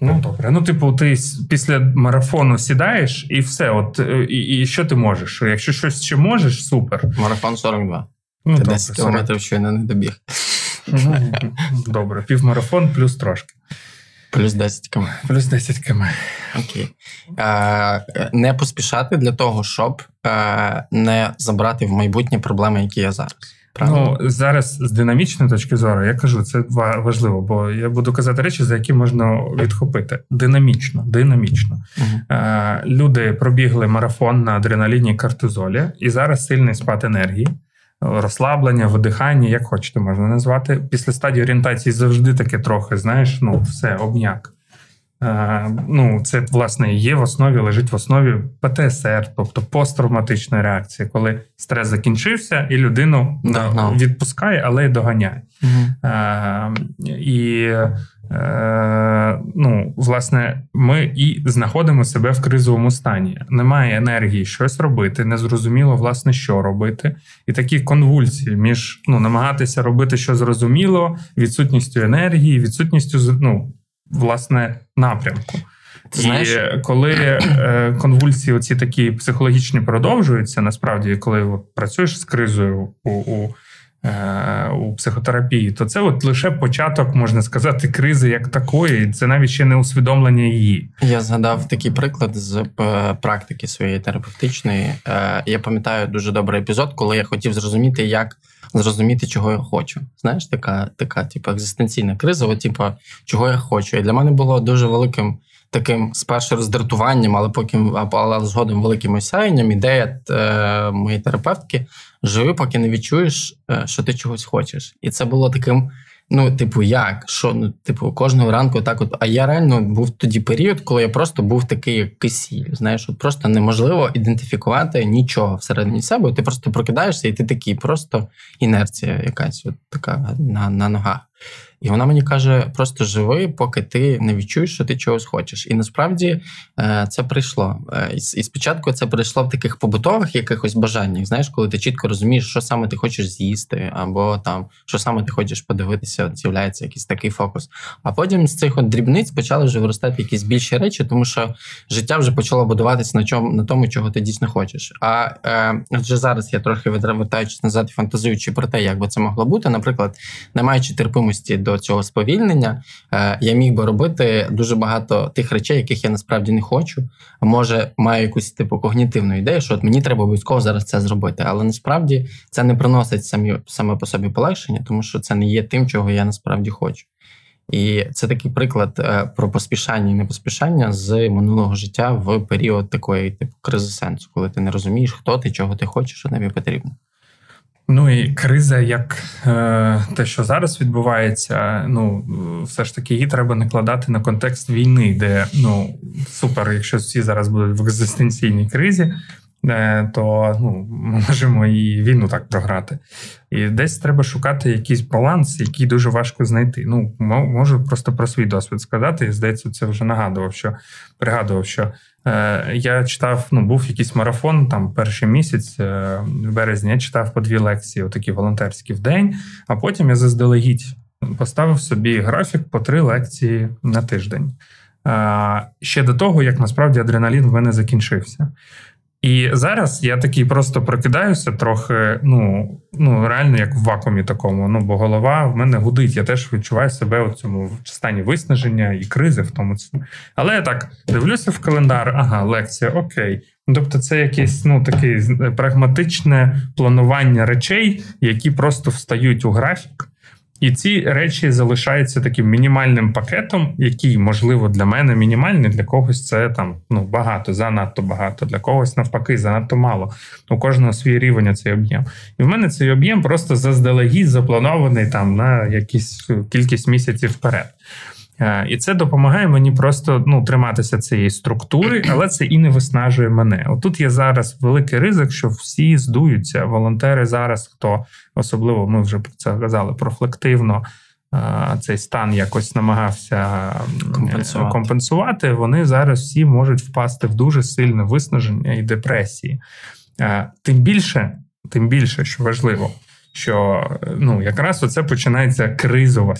Ну добре. Ну, типу, ти після марафону сідаєш і все. От е, і, і що ти можеш? Якщо щось ще можеш, супер. Марафон 42. Ну, Ти 10 кілометрів щойно не добіг. Добре, півмарафон плюс трошки. Плюс 10 км. Плюс 10 км. Окей. Е, Не поспішати для того, щоб е, не забрати в майбутнє проблеми, які є зараз. Правильно? Ну, зараз з динамічної точки зору, я кажу, це важливо, бо я буду казати речі, за які можна відхопити. Динамічно, динамічно. Угу. Е, Люди пробігли марафон на адреналіні кортизолі, і зараз сильний спад енергії розслаблення, видихання, як хочете можна назвати. Після стадії орієнтації завжди таке трохи, знаєш, ну, все, обняк. Е, ну, Це, власне, є в основі, лежить в основі ПТСР, тобто посттравматична реакція, коли стрес закінчився, і людину Догнав. відпускає, але й доганяє. Угу. Е, І Е, ну, власне, ми і знаходимо себе в кризовому стані. Немає енергії щось робити, незрозуміло, власне, що робити. І такі конвульсії між ну, намагатися робити що зрозуміло, відсутністю енергії, відсутністю ну, власне напрямку. Ти знаєш? І коли е, конвульсії, оці такі психологічні продовжуються, насправді, коли от, працюєш з кризою у. у у психотерапії, то це от лише початок, можна сказати, кризи як такої. Це навіть ще не усвідомлення її. Я згадав такий приклад з е, практики своєї терапевтичної. Е, я пам'ятаю дуже добрий епізод, коли я хотів зрозуміти, як зрозуміти, чого я хочу. Знаєш, така така, типу, екзистенційна криза, от, типу, чого я хочу. І для мене було дуже великим. Таким спершу роздратуванням, але потім але згодом великим осяянням ідея е, моєї терапевтки живи, поки не відчуєш, е, що ти чогось хочеш. І це було таким. Ну, типу, як? Що, ну, типу, кожного ранку так от. А я реально був тоді період, коли я просто був такий, як кисіль. Знаєш, от просто неможливо ідентифікувати нічого всередині себе. Ти просто прокидаєшся, і ти такий, просто інерція якась от така на, на ногах. І вона мені каже: просто живи, поки ти не відчуєш, що ти чогось хочеш. І насправді е, це прийшло. Е, і спочатку це прийшло в таких побутових якихось бажаннях. Знаєш, коли ти чітко розумієш, що саме ти хочеш з'їсти, або там що саме ти хочеш подивитися, з'являється якийсь такий фокус. А потім з цих от дрібниць почали вже виростати якісь більші речі, тому що життя вже почало будуватися на чому на тому, чого ти дійсно хочеш. А е, зараз я трохи вертаючись назад фантазуючи про те, як би це могло бути, наприклад, не маючи терпимості до цього сповільнення, е, я міг би робити дуже багато тих речей, яких я насправді не хочу. А може, маю якусь типу когнітивну ідею, що от мені треба обов'язково зараз це зробити. Але насправді це не приносить самі саме по собі полегшення, тому що це не є тим, чого я насправді хочу. І це такий приклад е, про поспішання і непоспішання з минулого життя в період такої типу кризи сенсу, коли ти не розумієш, хто ти, чого ти хочеш, що тобі потрібно. Ну і криза, як е, те, що зараз відбувається, ну все ж таки її треба накладати на контекст війни, де ну супер, якщо всі зараз будуть в екзистенційній кризі, е, то ну, можемо і війну так програти. І десь треба шукати якийсь баланс, який дуже важко знайти. Ну, можу просто про свій досвід сказати, і здається, це вже нагадував, що пригадував, що я читав, ну, був якийсь марафон там перший місяць е, в березні, я читав по дві лекції, отакі волонтерські в день, а потім я заздалегідь поставив собі графік по три лекції на тиждень. Е, ще до того, як насправді адреналін в мене закінчився. І зараз я такий просто прокидаюся трохи, ну ну реально як в вакуумі такому. Ну бо голова в мене гудить. Я теж відчуваю себе у цьому стані виснаження і кризи в тому. Але я так дивлюся в календар, ага, лекція, окей. Тобто, це якесь ну таке прагматичне планування речей, які просто встають у графік. І ці речі залишаються таким мінімальним пакетом, який, можливо, для мене мінімальний, для когось це там ну багато, занадто багато, для когось навпаки, занадто мало. У кожного свій рівень цей об'єм. І в мене цей об'єм просто заздалегідь запланований там на якісь кількість місяців вперед. І це допомагає мені просто ну, триматися цієї структури, але це і не виснажує мене. Отут є зараз великий ризик, що всі здуються. Волонтери зараз, хто особливо ми вже про це казали, профлективно цей стан якось намагався компенсувати. компенсувати. Вони зараз всі можуть впасти в дуже сильне виснаження і депресії. Тим більше, тим більше, що важливо що ну якраз оце починається кризова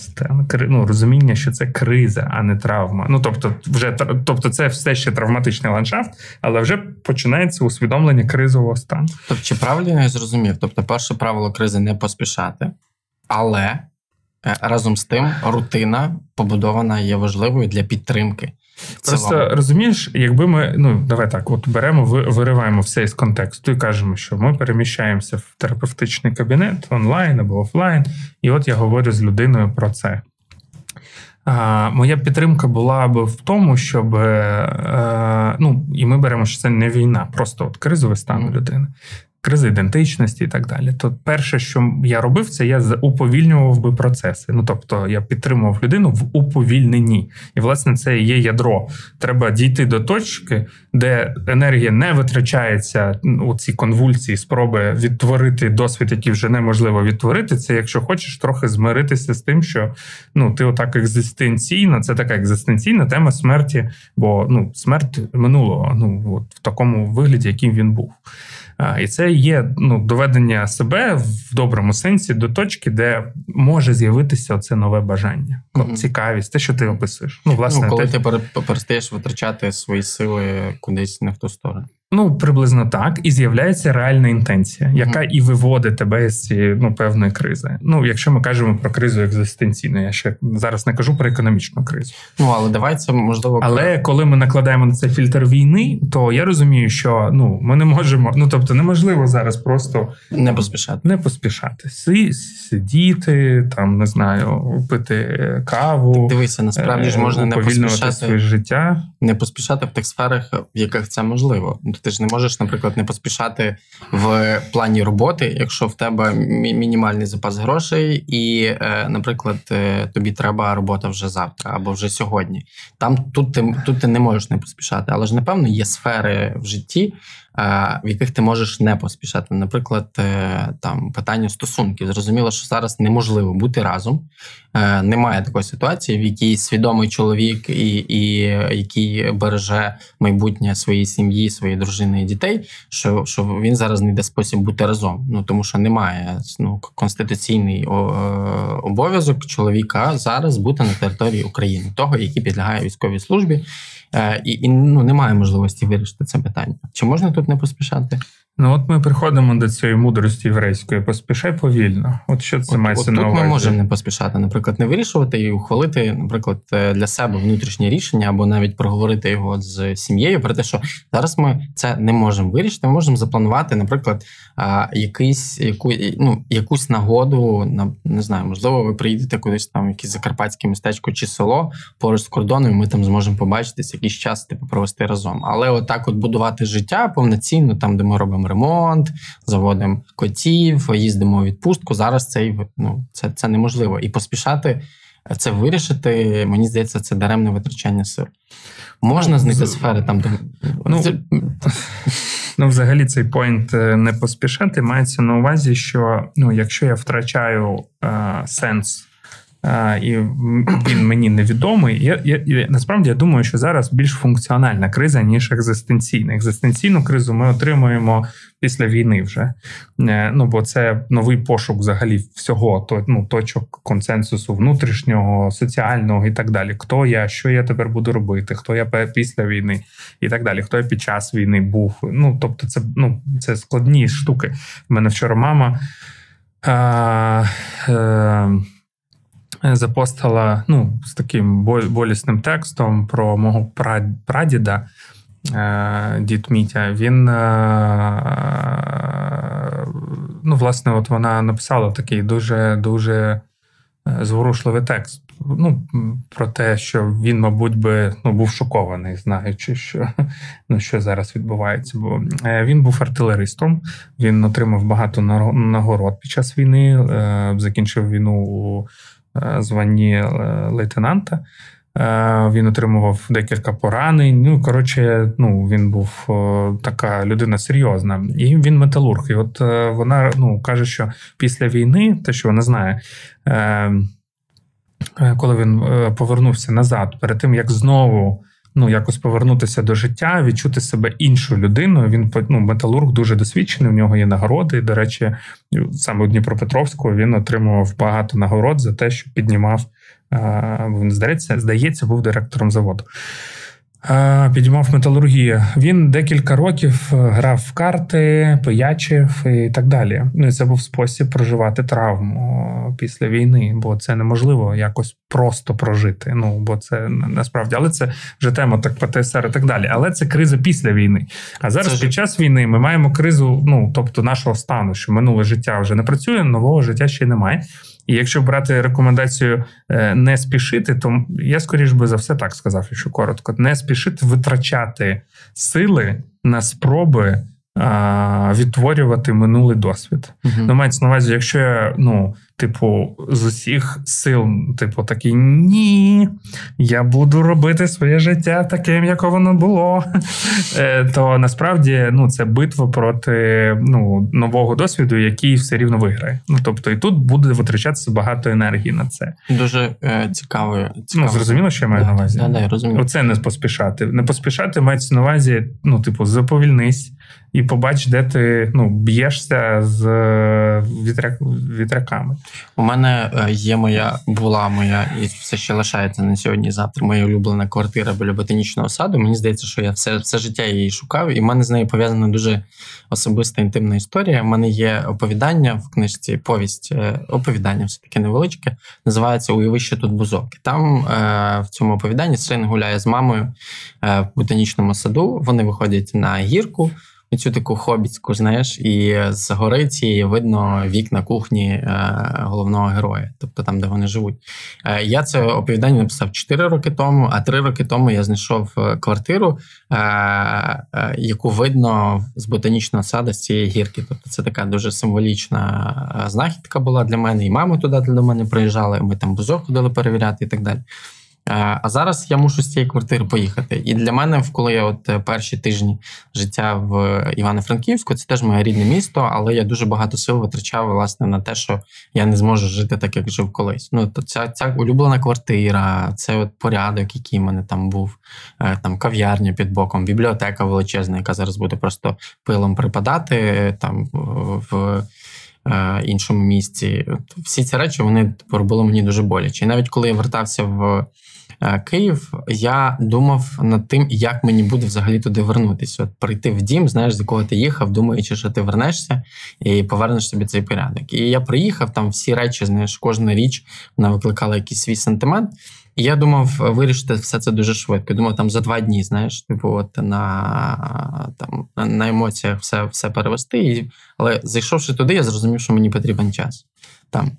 ну, розуміння, що це криза, а не травма. Ну тобто, вже тобто, це все ще травматичний ландшафт, але вже починається усвідомлення кризового стану. Тобто, чи правильно я зрозумів? Тобто, перше правило кризи не поспішати, але е, разом з тим рутина побудована є важливою для підтримки. Просто розумієш, якби ми ну давай так, от беремо, вириваємо все із контексту і кажемо, що ми переміщаємося в терапевтичний кабінет онлайн або офлайн, і от я говорю з людиною про це. А, Моя підтримка була б в тому, щоб е, ну і ми беремо, що це не війна, просто от кризовий стан людини кризи ідентичності і так далі. То перше, що я робив, це я уповільнював би процеси. Ну тобто я підтримував людину в уповільненні, і власне це є ядро. Треба дійти до точки, де енергія не витрачається у ці конвульсії, спроби відтворити досвід, який вже неможливо відтворити. Це якщо хочеш трохи змиритися з тим, що ну ти отак екзистенційно, це така екзистенційна тема смерті, бо ну смерть минулого, ну от в такому вигляді, яким він був. І це є ну, доведення себе в доброму сенсі до точки, де може з'явитися це нове бажання, mm-hmm. цікавість, те, що ти описуєш. Ну, власне, ну, коли те... ти перестаєш витрачати свої сили кудись не в ту сторону. Ну, приблизно так, і з'являється реальна інтенція, яка і виводить тебе з цієї ну, певної кризи. Ну, якщо ми кажемо про кризу екзистенційну, я ще зараз не кажу про економічну кризу. Ну але давай це можливо. Але коли ми накладаємо на це фільтр війни, то я розумію, що ну ми не можемо. Ну тобто, неможливо зараз просто не поспішати, не поспішати, сидіти там, не знаю, пити каву. Так дивися, насправді ж можна не поспішати своє життя, не поспішати в тих сферах, в яких це можливо. Ти ж не можеш, наприклад, не поспішати в плані роботи, якщо в тебе мінімальний запас грошей, і, е, наприклад, е, тобі треба робота вже завтра або вже сьогодні. Там тут ти тут ти не можеш не поспішати, але ж напевно є сфери в житті, в яких ти можеш не поспішати. Наприклад, е, там питання стосунків. Зрозуміло, що зараз неможливо бути разом. Е, немає такої ситуації, в якій свідомий чоловік і і який береже майбутнє своєї сім'ї, своєї дружини і дітей, що що він зараз не йде спосіб бути разом. Ну тому що немає ну, конституційний е, обов'язок чоловіка зараз бути на території України, того, який підлягає військовій службі. І і ну, немає можливості вирішити це питання. Чи можна тут не поспішати? Ну, от ми приходимо до цієї мудрості єврейської, поспішай повільно. От що це От, мається от на тут увазі? ми можемо не поспішати, наприклад, не вирішувати і ухвалити, наприклад, е, для себе внутрішнє рішення або навіть проговорити його з сім'єю про те, що зараз ми це не можемо вирішити. Ми можемо запланувати, наприклад, якийсь яку ну якусь нагоду, на не знаю, можливо, ви приїдете кудись там, якесь закарпатське містечко чи село поруч з кордоном. і Ми там зможемо побачитись якийсь час, типу, провести разом. Але отак, от будувати життя повноцінно, там де ми робимо ремонт, заводимо котів, їздимо у відпустку. Зараз це ну, це, це неможливо. І поспішати це вирішити, мені здається, це даремне витрачання сил. Можна Ну, знайти з- сфери там, де Ну, Це- Ну, взагалі, цей поінт е, не поспішати мається на увазі, що ну, якщо я втрачаю е, сенс. І він мені невідомий. Я, я, я насправді я думаю, що зараз більш функціональна криза, ніж екзистенційна. Екзистенційну кризу ми отримуємо після війни вже. Е, Ну, бо це новий пошук взагалі всього, то, ну, точок консенсусу внутрішнього, соціального і так далі. Хто я, що я тепер буду робити, хто я після війни і так далі. Хто я під час війни був. Ну, тобто, це, ну, це складні штуки. У мене вчора мама. А, е, запостила ну, з таким болісним текстом про мого пра- прадіда, е, дід Мітя. Він, е, ну, власне, от вона написала такий дуже дуже е, зворушливий текст. Ну, про те, що він, мабуть, би ну, був шокований, знаючи, що, ну, що зараз відбувається. Бо е, він був артилеристом, він отримав багато нагород під час війни, е, закінчив війну у е, званні е, лейтенанта. Е, Він отримував декілька поранень. Ну, коротше, ну, він був е, така людина серйозна. І він металург. І от е, вона ну, каже, що після війни, те, що вона знає, е, е, коли він е, повернувся назад, перед тим як знову. Ну, якось повернутися до життя, відчути себе іншою людиною. Він ну, металург дуже досвідчений. У нього є нагороди. До речі, саме у Дніпропетровську він отримував багато нагород за те, що піднімав. е, Він здається, здається, був директором заводу. Е, Підіймав металургію. Він декілька років е, грав в карти, пиячив і так далі. Ну і це був спосіб проживати травму після війни, бо це неможливо якось просто прожити. Ну бо це насправді, але це вже тема так ПТСР і так далі. Але це криза після війни. А зараз Це під час війни ми маємо кризу, ну тобто нашого стану, що минуле життя вже не працює, нового життя ще немає. І якщо брати рекомендацію е, не спішити, то я скоріш би за все так сказав, якщо коротко, не спішити витрачати сили на спроби а, відтворювати минулий досвід. Мгм. Ну, мається на увазі, якщо я, ну, типу, з усіх сил, типу, такий ні, я буду робити своє життя таким, як воно було. Е, То насправді ну, це битва проти ну, нового досвіду, який все рівно виграє. Ну, тобто, і тут буде витрачатися багато енергії на це. Дуже е, цікаво. Ну, зрозуміло, що я маю Да, на увазі? Да, да, я розумію. Оце не поспішати. Не поспішати мається на увазі, ну, типу, заповільнись і побач, де ти ну, б'єшся з е, вітря... вітряками. У мене е, є моя, була моя, і все ще лишається на сьогодні. Завтра моя улюблена квартира біля ботанічного саду. Мені здається, що я все, все життя її шукав, і в мене з нею пов'язана дуже особиста інтимна історія. У мене є оповідання в книжці, повість, е, оповідання все таки невеличке. Називається Уяви, що тут бузок. Там е, в цьому оповіданні син гуляє з мамою в ботанічному саду. Вони виходять на гірку. Цю таку хобіцьку, знаєш, і з гори цієї видно вікна кухні е, головного героя, тобто там, де вони живуть. Е, я це оповідання написав 4 роки тому, а 3 роки тому я знайшов е, квартиру, яку видно з ботанічного саду з цієї гірки. Тобто це така дуже символічна знахідка була для мене, і мама туди до мене приїжджала, ми там бузок ходили перевіряти і так далі. А зараз я мушу з цієї квартири поїхати. І для мене, коли я от е, перші тижні життя в Івано-Франківську, це теж моє рідне місто, але я дуже багато сил витрачав власне на те, що я не зможу жити так, як жив колись. Ну то ця, ця улюблена квартира, це от порядок, який в мене там був, е, там кав'ярня під боком, бібліотека величезна, яка зараз буде просто пилом припадати е, там в. Іншому місці, всі ці речі вони робили мені дуже боляче. І навіть коли я вертався в Київ, я думав над тим, як мені буде взагалі туди вернутися. От прийти в дім, знаєш, з якого ти їхав, думаючи, що ти вернешся і повернеш собі цей порядок. І я приїхав, там всі речі, знаєш, кожна річ вона викликала якийсь свій сентимент. І я думав вирішити все це дуже швидко. Думав, там за два дні, знаєш, типу, от на там на емоціях все все перевести. І, Але зайшовши туди, я зрозумів, що мені потрібен час там.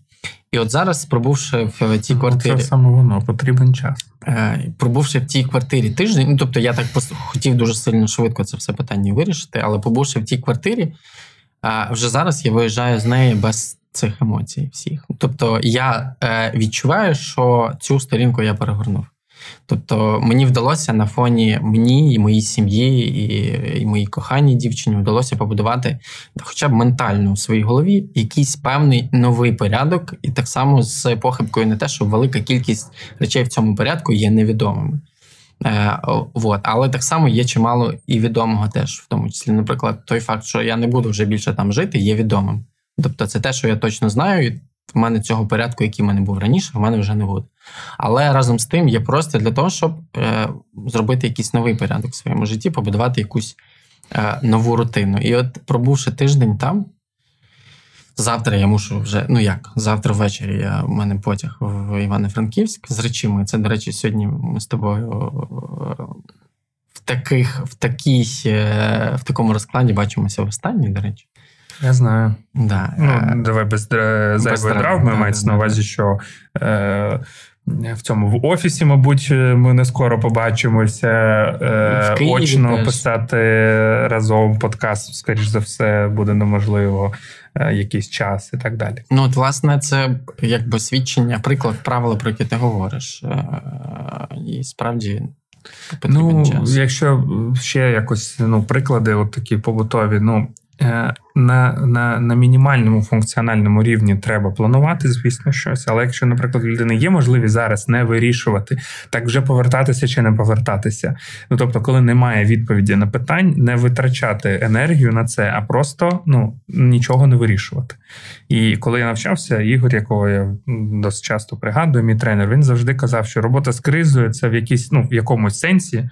І от зараз, пробувши в тій Ну, квартирі, Це саме воно, потрібен час. е, пробувши в тій квартирі тиждень, ну тобто я так просто хотів дуже сильно швидко це все питання вирішити, але побувши в тій квартирі, е, вже зараз я виїжджаю з неї без цих емоцій всіх. Тобто я е, відчуваю, що цю сторінку я перегорнув. Тобто мені вдалося на фоні мені і моїй сім'ї, і, і моїй коханій дівчині вдалося побудувати хоча б ментально в своїй голові якийсь певний новий порядок, і так само з похибкою на те, що велика кількість речей в цьому порядку є невідомими. Е, вот. Але так само є чимало і відомого теж, в тому числі, наприклад, той факт, що я не буду вже більше там жити, є відомим. Тобто, це те, що я точно знаю, і в мене цього порядку, який в мене був раніше, в мене вже не буде. Але разом з тим є просто для того, щоб е, зробити якийсь новий порядок в своєму житті, побудувати якусь е, нову рутину. І от, пробувши тиждень там, завтра я мушу вже, ну як, завтра ввечері я, у мене потяг в Івано-Франківськ з речами. Це, до речі, сьогодні ми з тобою е, в таких, в такій, е, в такому розкладі бачимося в останній, до речі. Я знаю. Да. е, Ну, давай без дра- зайвої травм, травми да, мається да, на увазі, що е, в цьому в офісі, мабуть, ми не скоро побачимося. Е, Києві очно теж. писати разом подкаст, скоріш за все, буде неможливо е, якийсь час і так далі. Ну, от, власне, це якби свідчення, приклад правила, про яке ти говориш. Е, І справді Ну, час. якщо ще якось ну, приклади, от такі побутові, ну. Е, На, на, на мінімальному функціональному рівні треба планувати, звісно, щось. Але якщо, наприклад, людини є можливість зараз не вирішувати, так вже повертатися чи не повертатися. Ну тобто, коли немає відповіді на питань, не витрачати енергію на це, а просто ну нічого не вирішувати. І коли я навчався, Ігор, якого я досить часто пригадую, мій тренер, він завжди казав, що робота з кризою це в якійсь, ну в якомусь сенсі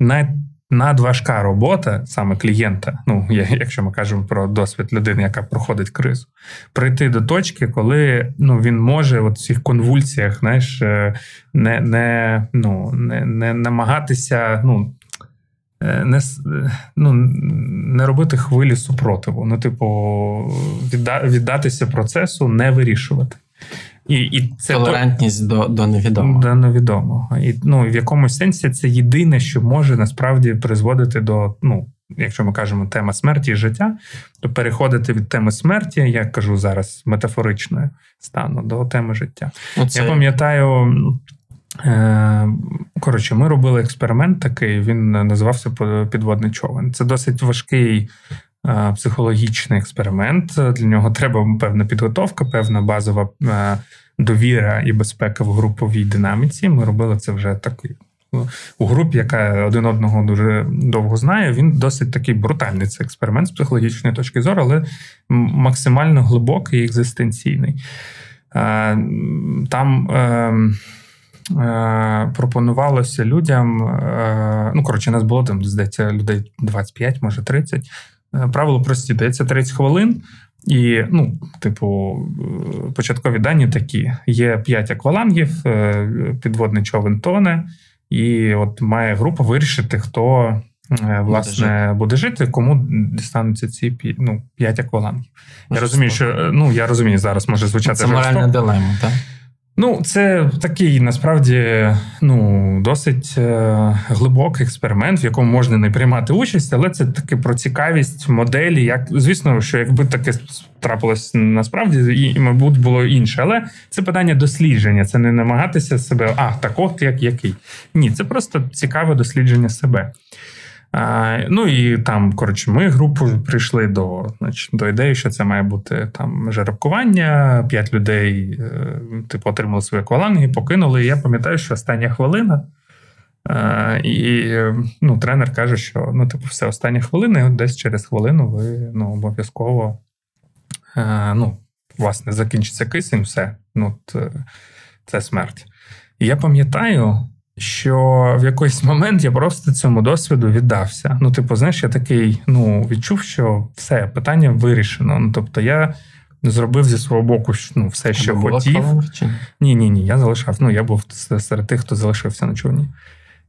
най надважка робота саме клієнта. Ну, якщо ми кажемо про досвід людини, яка проходить кризу, прийти до точки, коли ну він може в цих конвульсіях, знаєш, е, не, не, ну, не, не намагатися, ну. е, Не, е, ну, не робити хвилі супротиву. Ну, типу, відда, віддатися процесу, не вирішувати. І, і це то- Толерантність до, до невідомого. до невідомого. І ну, в якомусь сенсі це єдине, що може насправді призводити до, ну, якщо ми кажемо тема смерті і життя, то переходити від теми смерті, я кажу зараз метафоричною стану, до теми життя. Ну, це, Я пам'ятаю. е, Коротше, ми робили експеримент такий, він називався підводний човен. Це досить важкий психологічний експеримент. Для нього треба певна підготовка, певна базова е, довіра і безпека в груповій динаміці. Ми робили це вже так у групі, яка один одного дуже довго знає. Він досить такий брутальний цей експеримент з психологічної точки зору, але максимально глибокий і екзистенційний. Е, Там. е, е, Пропонувалося людям, е, ну коротше, нас було там, здається, людей 25, може 30. Е, Правило прості, дається 30 хвилин, і, ну, типу, е, початкові дані такі: є 5 аквалангів, е, підводний човен тоне, і от має група вирішити, хто власне буде жити, кому дістануться ці ну, 5 аквалангів. Я розумію, що ну я розумію, зараз може звучати це моральна дилема, так? Ну, це такий насправді ну, досить е, глибокий експеримент, в якому можна не приймати участь, але це таки про цікавість моделі. Як звісно, що якби таке трапилось насправді, і, мабуть, було інше. Але це питання дослідження. Це не намагатися себе, а так от як який. Ні, це просто цікаве дослідження себе. А, ну і там, коротше, ми групу прийшли до значить, до ідеї, що це має бути там жеребкування. П'ять людей, е, типу, отримали свої акваланги, покинули. І я пам'ятаю, що остання хвилина. е, І ну, тренер каже, що ну, типу, все остання хвилина, і от десь через хвилину ви ну, обов'язково е, ну, власне, закінчиться кисень, все. Ну, це смерть. І я пам'ятаю, що в якийсь момент я просто цьому досвіду віддався. Ну, типу, знаєш, я такий ну, відчув, що все, питання вирішено. Ну, тобто, я зробив зі свого боку ну, все, що хотів. Ні, ні, ні, я залишав. Ну, я був серед тих, хто залишився на човні.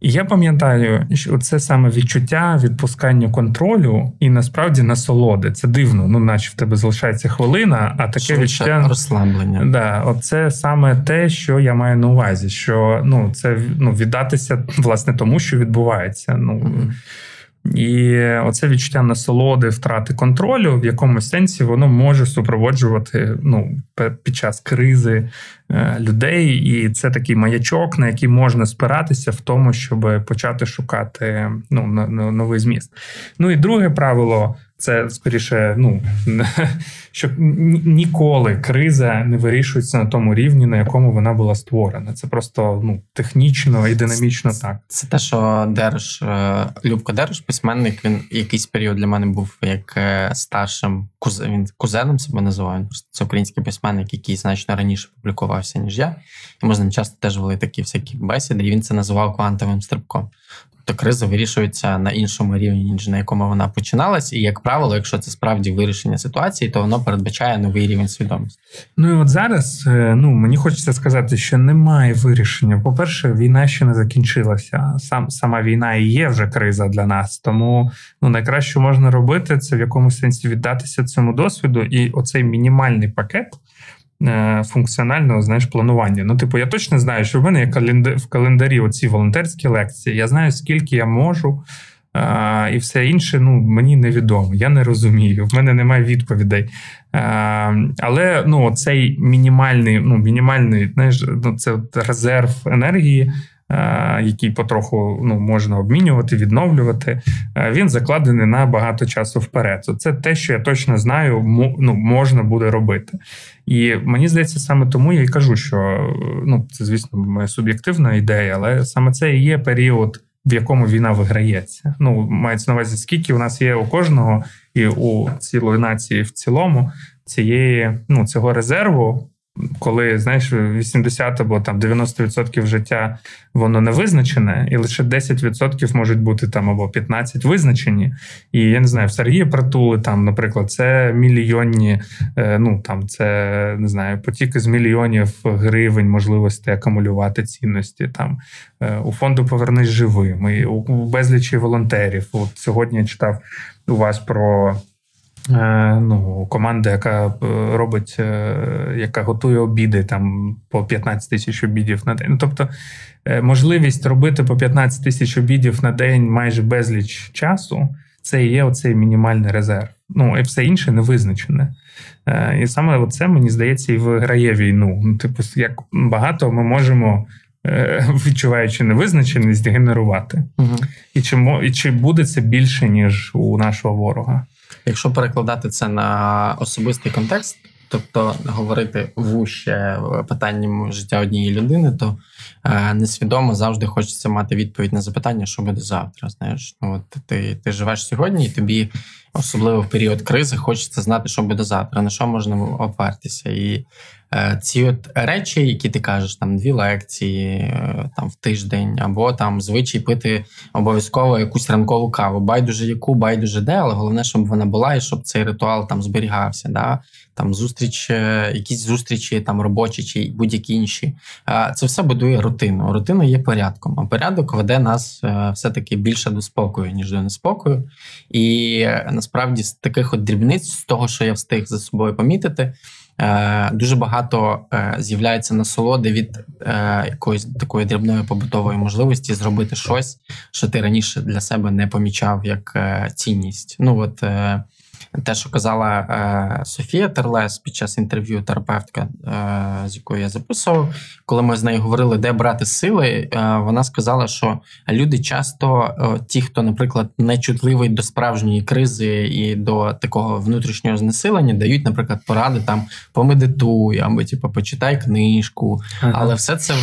І я пам'ятаю, що це саме відчуття відпускання контролю і насправді насолоди. Це дивно, ну, наче в тебе залишається хвилина, а таке Швидше відчуття. розслаблення. Да, оце саме те, що я маю на увазі, що ну, це ну, віддатися власне тому, що відбувається. Ну, і оце відчуття насолоди, втрати контролю, в якомусь сенсі воно може супроводжувати ну, під час кризи людей, і це такий маячок, на який можна спиратися в тому, щоб почати шукати ну, новий зміст. Ну і друге правило. Це скоріше, ну що ніколи криза не вирішується на тому рівні, на якому вона була створена. Це просто ну технічно і динамічно так. Це те, що Дереш, е, Любко Дереш, письменник, він якийсь період для мене був як е, старшим куз- він кузеном себе називає. Це український письменник, який значно раніше публікувався, ніж я. І ми з ним часто теж вели такі всякі бесіди, і він це називав квантовим стрибком. Тобто криза вирішується на іншому рівні, ніж на якому вона починалась. І, як правило, якщо це справді вирішення ситуації, то воно передбачає новий рівень свідомості. Ну і от зараз е, ну мені хочеться сказати, що немає вирішення. По-перше, війна ще не закінчилася. Сам сама війна і є вже криза для нас. Тому ну найкраще можна робити, це в якомусь сенсі віддатися цьому досвіду, і оцей мінімальний пакет. Е, Функціонального знаєш планування. Ну, типу, я точно знаю, що в мене є в календарі оці волонтерські лекції. Я знаю, скільки я можу, а, і все інше ну, мені невідомо. Я не розумію. В мене немає відповідей. А, але ну, цей мінімальний, ну, мінімальний, знаєш, ну, це резерв енергії. А, Який потроху ну, можна обмінювати, відновлювати, він закладений на багато часу вперед. Це те, що я точно знаю, ну, можна буде робити. І мені здається, саме тому я й кажу, що ну, це, звісно, моя суб'єктивна ідея, але саме це і є період, в якому війна виграється. Ну, мається на увазі, скільки у нас є у кожного і у цілої нації в цілому цієї, ну, цього резерву. Коли знаєш, 80 або там 90% життя воно не визначене, і лише 10% можуть бути там або 15 визначені. І я не знаю, в Сергія Притули там, наприклад, це мільйонні, е, ну там це не знаю, потіки з мільйонів гривень, можливості акумулювати цінності. Там е, у фонду Повернись живим, і у безлічі волонтерів. От сьогодні я читав у вас про. Е, Ну, команда, яка е, робить, е, яка готує обіди там по 15 тисяч обідів на день. Ну, тобто, можливість робити по 15 тисяч обідів на день майже безліч часу, це і є оцей мінімальний резерв. Ну і все інше не визначене. І саме це, мені здається, і виграє війну. Ну, типу, як багато ми можемо, відчуваючи невизначеність, генерувати. Угу. І чи, і чи буде це більше, ніж у нашого ворога? Якщо перекладати це на особистий контекст, тобто говорити вуще питанням життя однієї людини, то е, несвідомо завжди хочеться мати відповідь на запитання, що буде завтра. Знаєш, ну от ти, ти живеш сьогодні, і тобі особливо в період кризи хочеться знати, що буде завтра, на що можна опертися. І ці от речі, які ти кажеш, там дві лекції е, там в тиждень, або там звичай пити обов'язково якусь ранкову каву. Байдуже яку, байдуже де, але головне, щоб вона була і щоб цей ритуал там зберігався. Да? Там зустріч, е, якісь зустрічі, там робочі чи будь-які інші. Е, Це все будує рутину. Рутина є порядком, а порядок веде нас е, все-таки більше до спокою, ніж до неспокою. І е, насправді з таких от дрібниць, з того, що я встиг за собою помітити. Е, Дуже багато е, з'являється насолоди від е, якоїсь такої дрібної побутової можливості зробити щось, що ти раніше для себе не помічав як цінність. Ну от те, що казала е, Софія Терлес під час інтерв'ю терапевтка, е, з якою я записував, коли ми з нею говорили, де брати сили, е, вона сказала, що люди часто, е, ті, хто, наприклад, нечутливий до справжньої кризи і до такого внутрішнього знесилення, дають, наприклад, поради там помедитуй або типу, почитай книжку. Але все це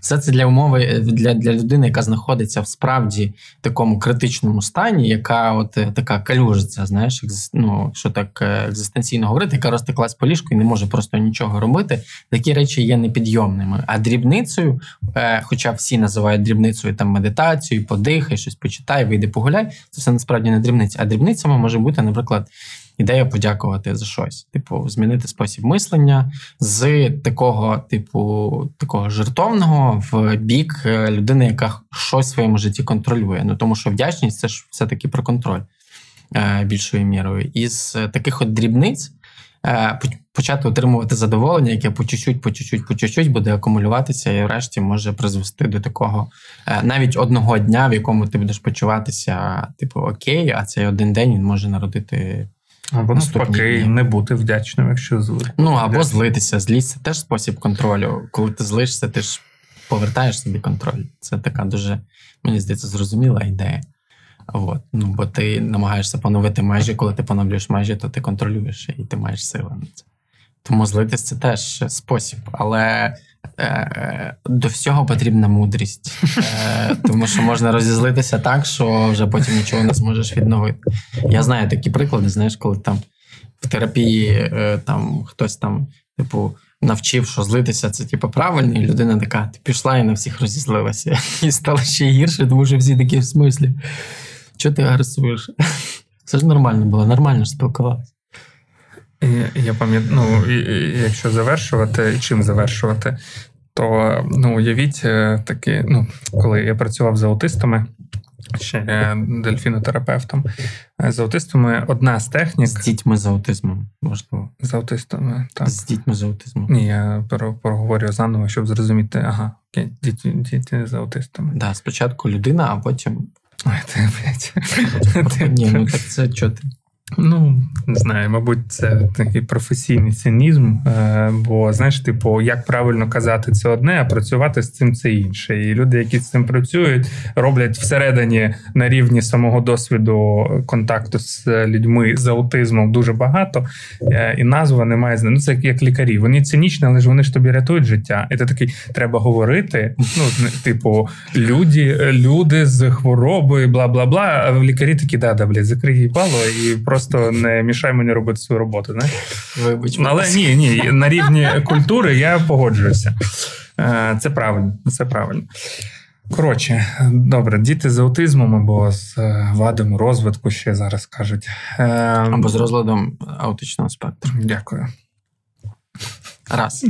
все це для умови для, для людини, яка знаходиться в справді такому критичному стані, яка от е, така калюжиця, знаєш, екзис- ну що так е, екзистенційно говорити, яка розтеклась по ліжку і не може просто нічого робити. Такі речі є непідйомними. А дрібницею, е, хоча всі називають дрібницею там медитацію, подихай, щось почитай, вийди погуляй. Це все насправді не дрібниця. А дрібницями може бути, наприклад. Ідея подякувати за щось, типу, змінити спосіб мислення з такого, типу, такого жертовного в бік е, людини, яка щось в своєму житті контролює. Ну тому що вдячність це ж все-таки про контроль більшою мірою. Із таких от дрібниць е, почати отримувати задоволення, яке по чуть-чуть, по чуть-чуть, по чуть-чуть буде акумулюватися, і врешті може призвести до такого навіть одного дня, в якому ти будеш почуватися, типу, окей, а цей один день він може народити. Або навпаки, не бути вдячним, якщо зли. Ну або злитися. Злість це теж спосіб контролю. Коли ти злишся, ти ж повертаєш собі контроль. Це така дуже, мені здається, зрозуміла ідея. От. Ну, Бо ти намагаєшся поновити межі, коли ти поновлюєш межі, то ти контролюєш і ти маєш сили на це. Тому злитись це теж спосіб. Але Е, до всього потрібна мудрість, е, тому що можна розізлитися так, що вже потім нічого не зможеш відновити. Я знаю такі приклади, знаєш, коли там в терапії е, там хтось там, типу, навчив, що злитися це типу, правильно, і людина така, ти пішла і на всіх розізлилася. І стало ще гірше, тому що всі такі в смислі. Чого ти агресуєш? Це ж нормально було, нормально ж спілкувалися. Я пам'ятаю, ну, якщо завершувати, і чим завершувати, то ну, уявіть е, таке, ну, коли я працював з аутистами, ще дельфінотерапевтом, е, з аутистами одна з технік. З дітьми з аутизмом, можливо. З аутистами, так. З дітьми з аутизмом. Ні, я проговорю заново, щоб зрозуміти, ага, діти, діти з аутистами. Да, спочатку людина, а потім. Ой, ти, блядь. Ні, ну так це чого ти? Ну, не знаю, мабуть, це такий професійний цинізм. Е, бо знаєш, типу, як правильно казати це одне, а працювати з цим це інше. І люди, які з цим працюють, роблять всередині на рівні самого досвіду контакту з людьми з аутизмом дуже багато, е, і назва не має Ну, це як лікарі. Вони цинічні, але ж вони ж тобі рятують життя. І ти такий треба говорити. Ну, типу, люди, люди з хворобою, бла бла бла. А лікарі такі, да, да, блядь, закрий їбало і просто просто не мішай мені робити свою роботу. Не? Вибач. Але ні, ні, на рівні культури я погоджуюся. Е, це правильно, це правильно. Коротше, добре, діти з аутизмом або з е, вадами розвитку ще зараз кажуть. Е, або з розладом аутичного спектру. Дякую. Раз.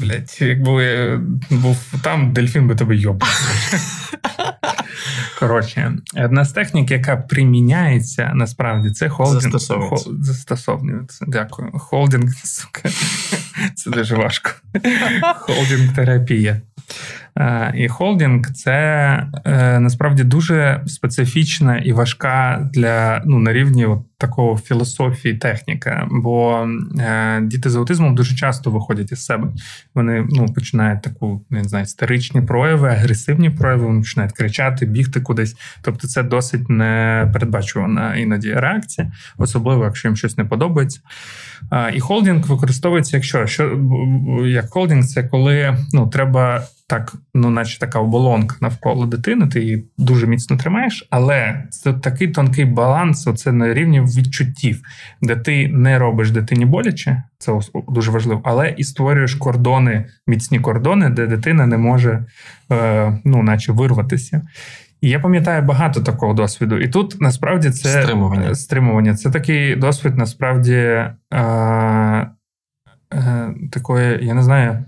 Блять, якби був там, дельфін би тебе йобав. Коротше, одна з технік, яка приміняється насправді, це холдинг. Застосовується. Дякую. Холдинг, сука. Це дуже важко. Холдинг терапія. Е, і холдинг це е, насправді дуже специфічна і важка для ну на рівні от такого філософії техніка. Бо е, діти з аутизмом дуже часто виходять із себе. Вони ну починають таку не знаю, істеричні прояви, агресивні прояви. Вони починають кричати, бігти кудись. Тобто, це досить непередбачувана іноді реакція, особливо якщо їм щось не подобається. І холдинг використовується, якщо що як холдинг, це коли ну треба так, ну, наче така оболонка навколо дитини, ти її дуже міцно тримаєш, але це такий тонкий баланс, оце на рівні відчуттів, де ти не робиш дитині боляче, це дуже важливо, але і створюєш кордони, міцні кордони, де дитина не може, е, ну, наче вирватися. І я пам'ятаю багато такого досвіду. І тут насправді це стримування. стримування. Це такий досвід, насправді, е, е, такої, я не знаю.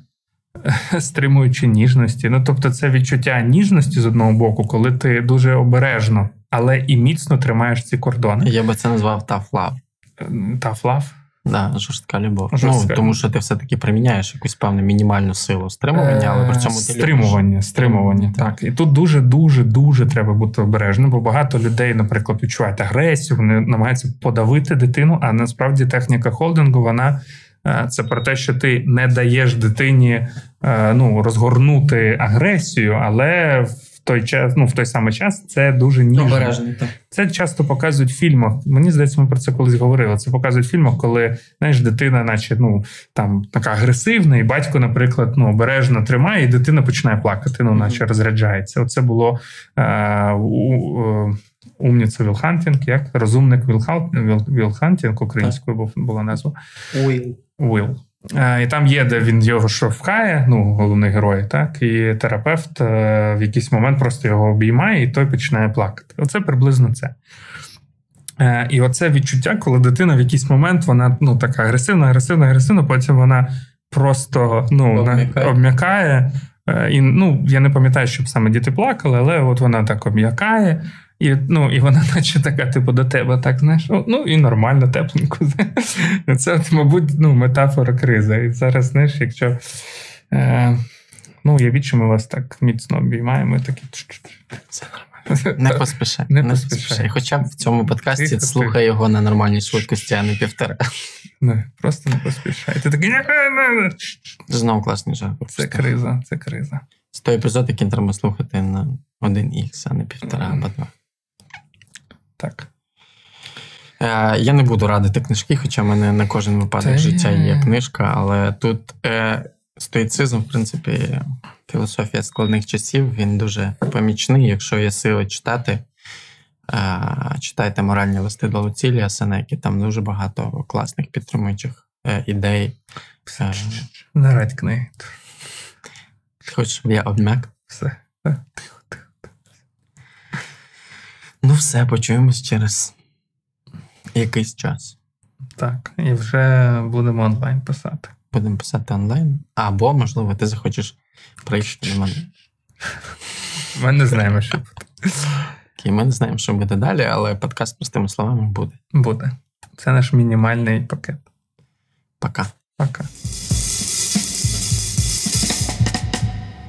стримуючи ніжності. Ну тобто, це відчуття ніжності з одного боку, коли ти дуже обережно, але і міцно тримаєш ці кордони. Я би це назвав tough love. Tough love? Да, жорстка любов. Жорстка. Ну, Тому що ти все-таки приміняєш якусь певну мінімальну силу стримування, але при цьому ти стримування, любиш. стримування. Так. І тут дуже, дуже, дуже треба бути обережним, бо багато людей, наприклад, відчувають агресію, вони намагаються подавити дитину, а насправді техніка холдингу вона це про те, що ти не даєш дитині е, ну, розгорнути агресію, але в той час, ну в той самий час, це дуже ніжно. Це часто показують в фільмах. Мені здається, ми про це колись говорили. Це показують в фільмах, коли знаєш, дитина, наче ну там така агресивна, і батько, наприклад, ну обережно тримає, і дитина починає плакати, ну наче розряджається. Оце було е, у, Умница Уилл Хантинг, як Розумник Вілл Хантінг, українською був- була назва. Уіл. Уилл. Е, І там є, де він його штовхає, ну, головний герой, так, і терапевт е, в якийсь момент просто його обіймає, і той починає плакати. Оце приблизно це. Е, І оце відчуття, коли дитина в якийсь момент вона ну, така агресивна, агресивна, агресивна, потім вона просто ну, Обм'якає. обм'якає. І, ну, я не пам'ятаю, щоб саме діти плакали, але от вона так обм'якає. І, ну, і вона, наче така, типу, до тебе, так знаєш, ну і нормально, тепленько. Це, мабуть, ну, метафора кризи. І зараз, знаєш, якщо. Е, ну, уявіть, що ми вас так міцно обіймаємо, і такі. Все нормально. Не поспішай. Не Не, поспішай. поспішай. Хоча б в цьому подкасті слухай його на нормальній швидкості, а не півтора. Не, просто не поспішай. Ти такий. Знову класний жарт. Це криза, це криза. З той епізод, який треба слухати на 1х, а не півтора або два. Так. Е, я не буду радити книжки, хоча в мене на кожен випадок Та життя є книжка, але тут е, стоїцизм, в принципі, філософія складних часів, він дуже помічний. Якщо є сили читати, е, читайте моральні листи до Луцілія Сенеки, там дуже багато класних підтримуючих е, ідей. Е, Не радь книги. щоб я обмяк? Все. Ну, все, почуємось через якийсь час. Так. І вже будемо онлайн писати. Будемо писати онлайн. Або, можливо, ти захочеш прийти до мене. Ми не знаємо, що буде. Окей, ми не знаємо, що буде далі, але подкаст простими словами буде. буде. Це наш мінімальний пакет. Пока. Пока.